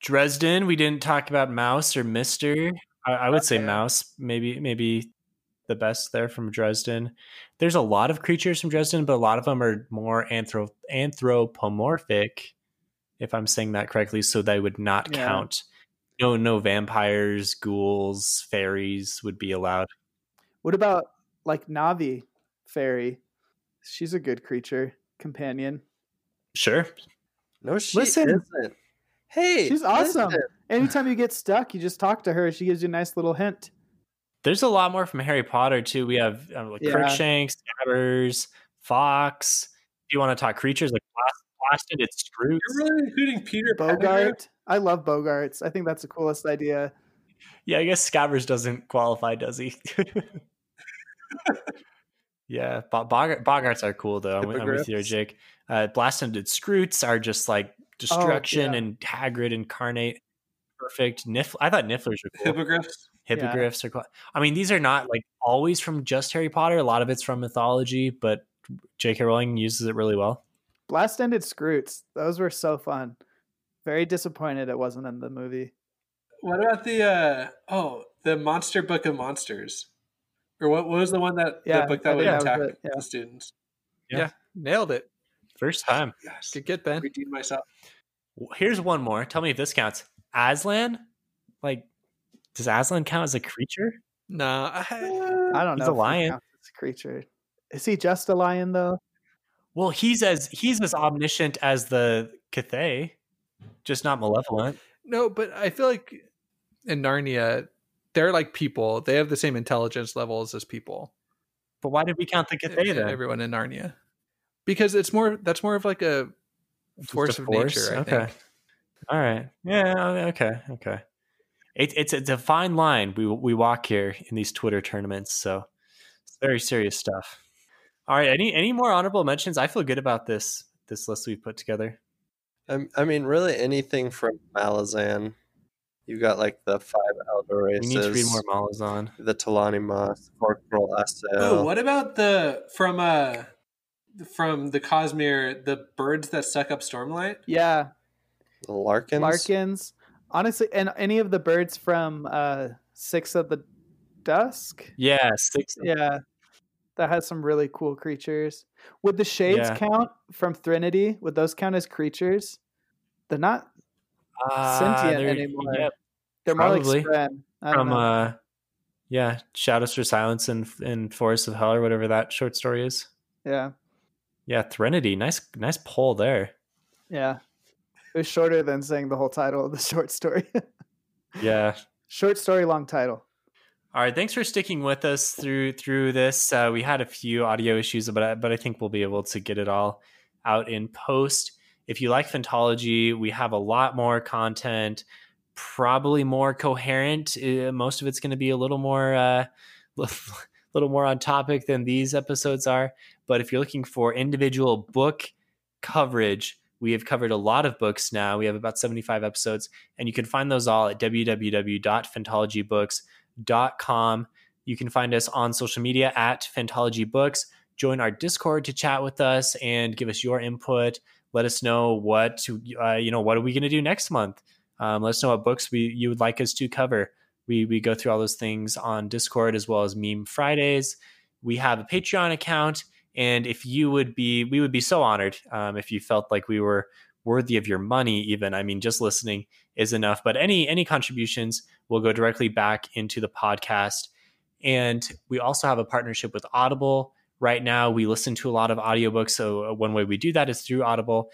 Speaker 1: Dresden. We didn't talk about Mouse or Mister. I, I would say Mouse. Maybe maybe the best there from Dresden. There's a lot of creatures from Dresden, but a lot of them are more anthro- anthropomorphic, if I'm saying that correctly. So they would not
Speaker 3: Yeah.
Speaker 1: count. No, no vampires, ghouls, fairies would be allowed.
Speaker 3: What about like Navi fairy? She's a good creature companion.
Speaker 1: Sure.
Speaker 2: No, she
Speaker 3: Listen.
Speaker 2: isn't. Hey,
Speaker 3: She's awesome.
Speaker 2: listen.
Speaker 3: Anytime you get stuck, you just talk to her. She gives you a nice little hint.
Speaker 1: There's a lot more from Harry Potter too. We have uh, like
Speaker 3: Yeah.
Speaker 1: Crookshanks, Scabbers, Fawkes. If you want to talk creatures like Blast- Blasted, it's Scrooge.
Speaker 4: You're really including Peter Pettigrew?
Speaker 3: Boggart. I love Boggarts. I think that's the coolest idea.
Speaker 1: Yeah, I guess Scabbers doesn't qualify, does he? yeah, Bo- Boggart, Boggarts are cool though. I'm, I'm with you. Jake. Uh, Blasted Skrewts are just like destruction
Speaker 3: yeah.
Speaker 1: and Hagrid incarnate. Perfect. Nif- I thought Nifflers were cool.
Speaker 4: Hippogriffs.
Speaker 1: Hippogriffs are cool. I mean, these are not like always from just Harry Potter. A lot of it's from mythology, but J.K. Rowling uses it really well.
Speaker 3: Blast ended Skrewts. Those were so fun. Very disappointed it wasn't in the movie.
Speaker 4: What about the uh oh the Monster Book of Monsters? Or what, what was the one that
Speaker 3: Yeah,
Speaker 4: the book that would
Speaker 3: think that was
Speaker 4: attack
Speaker 3: it, yeah.
Speaker 4: the students? Yeah.
Speaker 5: Nailed it.
Speaker 1: First time.
Speaker 4: Yes.
Speaker 5: Good get, Ben.
Speaker 4: Redeemed myself.
Speaker 1: Here's one more. Tell me if this counts. Aslan? Like, does Aslan count as a creature?
Speaker 5: No, I, uh,
Speaker 3: I don't
Speaker 1: He's
Speaker 3: know.
Speaker 1: a
Speaker 3: if he
Speaker 1: lion.
Speaker 3: counts as a creature. Is he just a lion though?
Speaker 1: Well, he's as he's as omniscient as the Cthaeh, just not malevolent.
Speaker 5: no, but I feel like in Narnia, they're like people. They have the same intelligence levels as people.
Speaker 1: But why did we count the
Speaker 5: Cthaeh
Speaker 1: then?
Speaker 5: Everyone in Narnia, because it's more. That's more of like a force
Speaker 1: a
Speaker 5: of
Speaker 1: force?
Speaker 5: nature. I
Speaker 1: okay.
Speaker 5: think.
Speaker 1: All right. Yeah. Okay. Okay. It, it's it's a fine line we we walk here in these Twitter tournaments. So it's very serious stuff. All right. Any any more honorable mentions? I feel good about this this list we've put together.
Speaker 2: I, I mean, really anything from Malazan. You got like the five elder races.
Speaker 1: We need to read more Malazan.
Speaker 2: The T'lan Imass, Forkrul Assail.
Speaker 4: Oh, what about the from uh from the Cosmere, the birds that suck up stormlight?
Speaker 3: Yeah,
Speaker 2: the Larkins.
Speaker 3: Larkins. Honestly, and any of the birds from uh Six of the Dusk.
Speaker 1: Yeah. Six.
Speaker 3: Yeah, that has some really cool creatures. Would the shades
Speaker 1: Yeah.
Speaker 3: count from Threnody? Would those count as creatures? They're not.
Speaker 1: Uh,
Speaker 3: Sentient anymore. They're more
Speaker 1: Probably.
Speaker 3: like Spren.
Speaker 1: From
Speaker 3: know.
Speaker 1: uh, yeah, Shadows for Silence and in Forest of Hell or whatever that short story is.
Speaker 3: yeah,
Speaker 1: Yeah, Threnody. Nice, nice pull there.
Speaker 3: yeah. It was shorter than saying the whole title of the short story.
Speaker 1: Yeah.
Speaker 3: short story, long title.
Speaker 1: All right, thanks for sticking with us through through this. Uh, we had a few audio issues, but I, but I think we'll be able to get it all out in post. If you like Phantology, we have a lot more content, probably more coherent. Uh, most of it's going to be a little more uh, little more on topic than these episodes are. But if you're looking for individual book coverage, we have covered a lot of books now. We have about 75 episodes, and you can find those all at www.phantologybooks.com. You can find us on social media at Phantology Books. Join our Discord to chat with us and give us your input. Let us know what uh, you know what are we going to do next month. Um, let us know what books we you would like us to cover. We we go through all those things on Discord as well as Meme Fridays. We have a Patreon account, and if you would be, we would be so honored um, if you felt like we were worthy of your money. Even I mean, just listening is enough. But any any contributions will go directly back into the podcast. And we also have a partnership with Audible. Right now, we listen to a lot of audiobooks. So, uh, one way we do that is through Audible.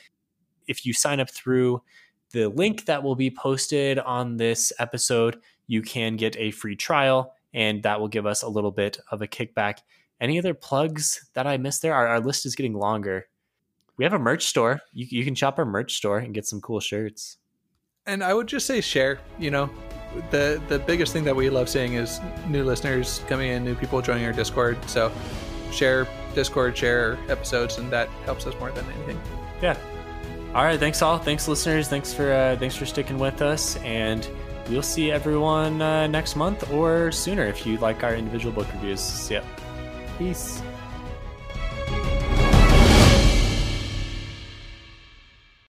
Speaker 1: If you sign up through the link that will be posted on this episode, you can get a free trial, and that will give us a little bit of a kickback. Any other plugs that I missed there? Our, our list is getting longer. We have a merch store. You, you can shop our merch store and get some cool shirts.
Speaker 5: And I would just say share. You know, the the biggest thing that we love seeing is new listeners coming in, new people joining our Discord. So share Discord, share episodes, and that helps us more than anything.
Speaker 1: Yeah. All right. Thanks all. Thanks listeners. Thanks for uh, thanks for sticking with us, and we'll see everyone uh, next month or sooner if you like our individual book reviews. Ya.
Speaker 3: Peace.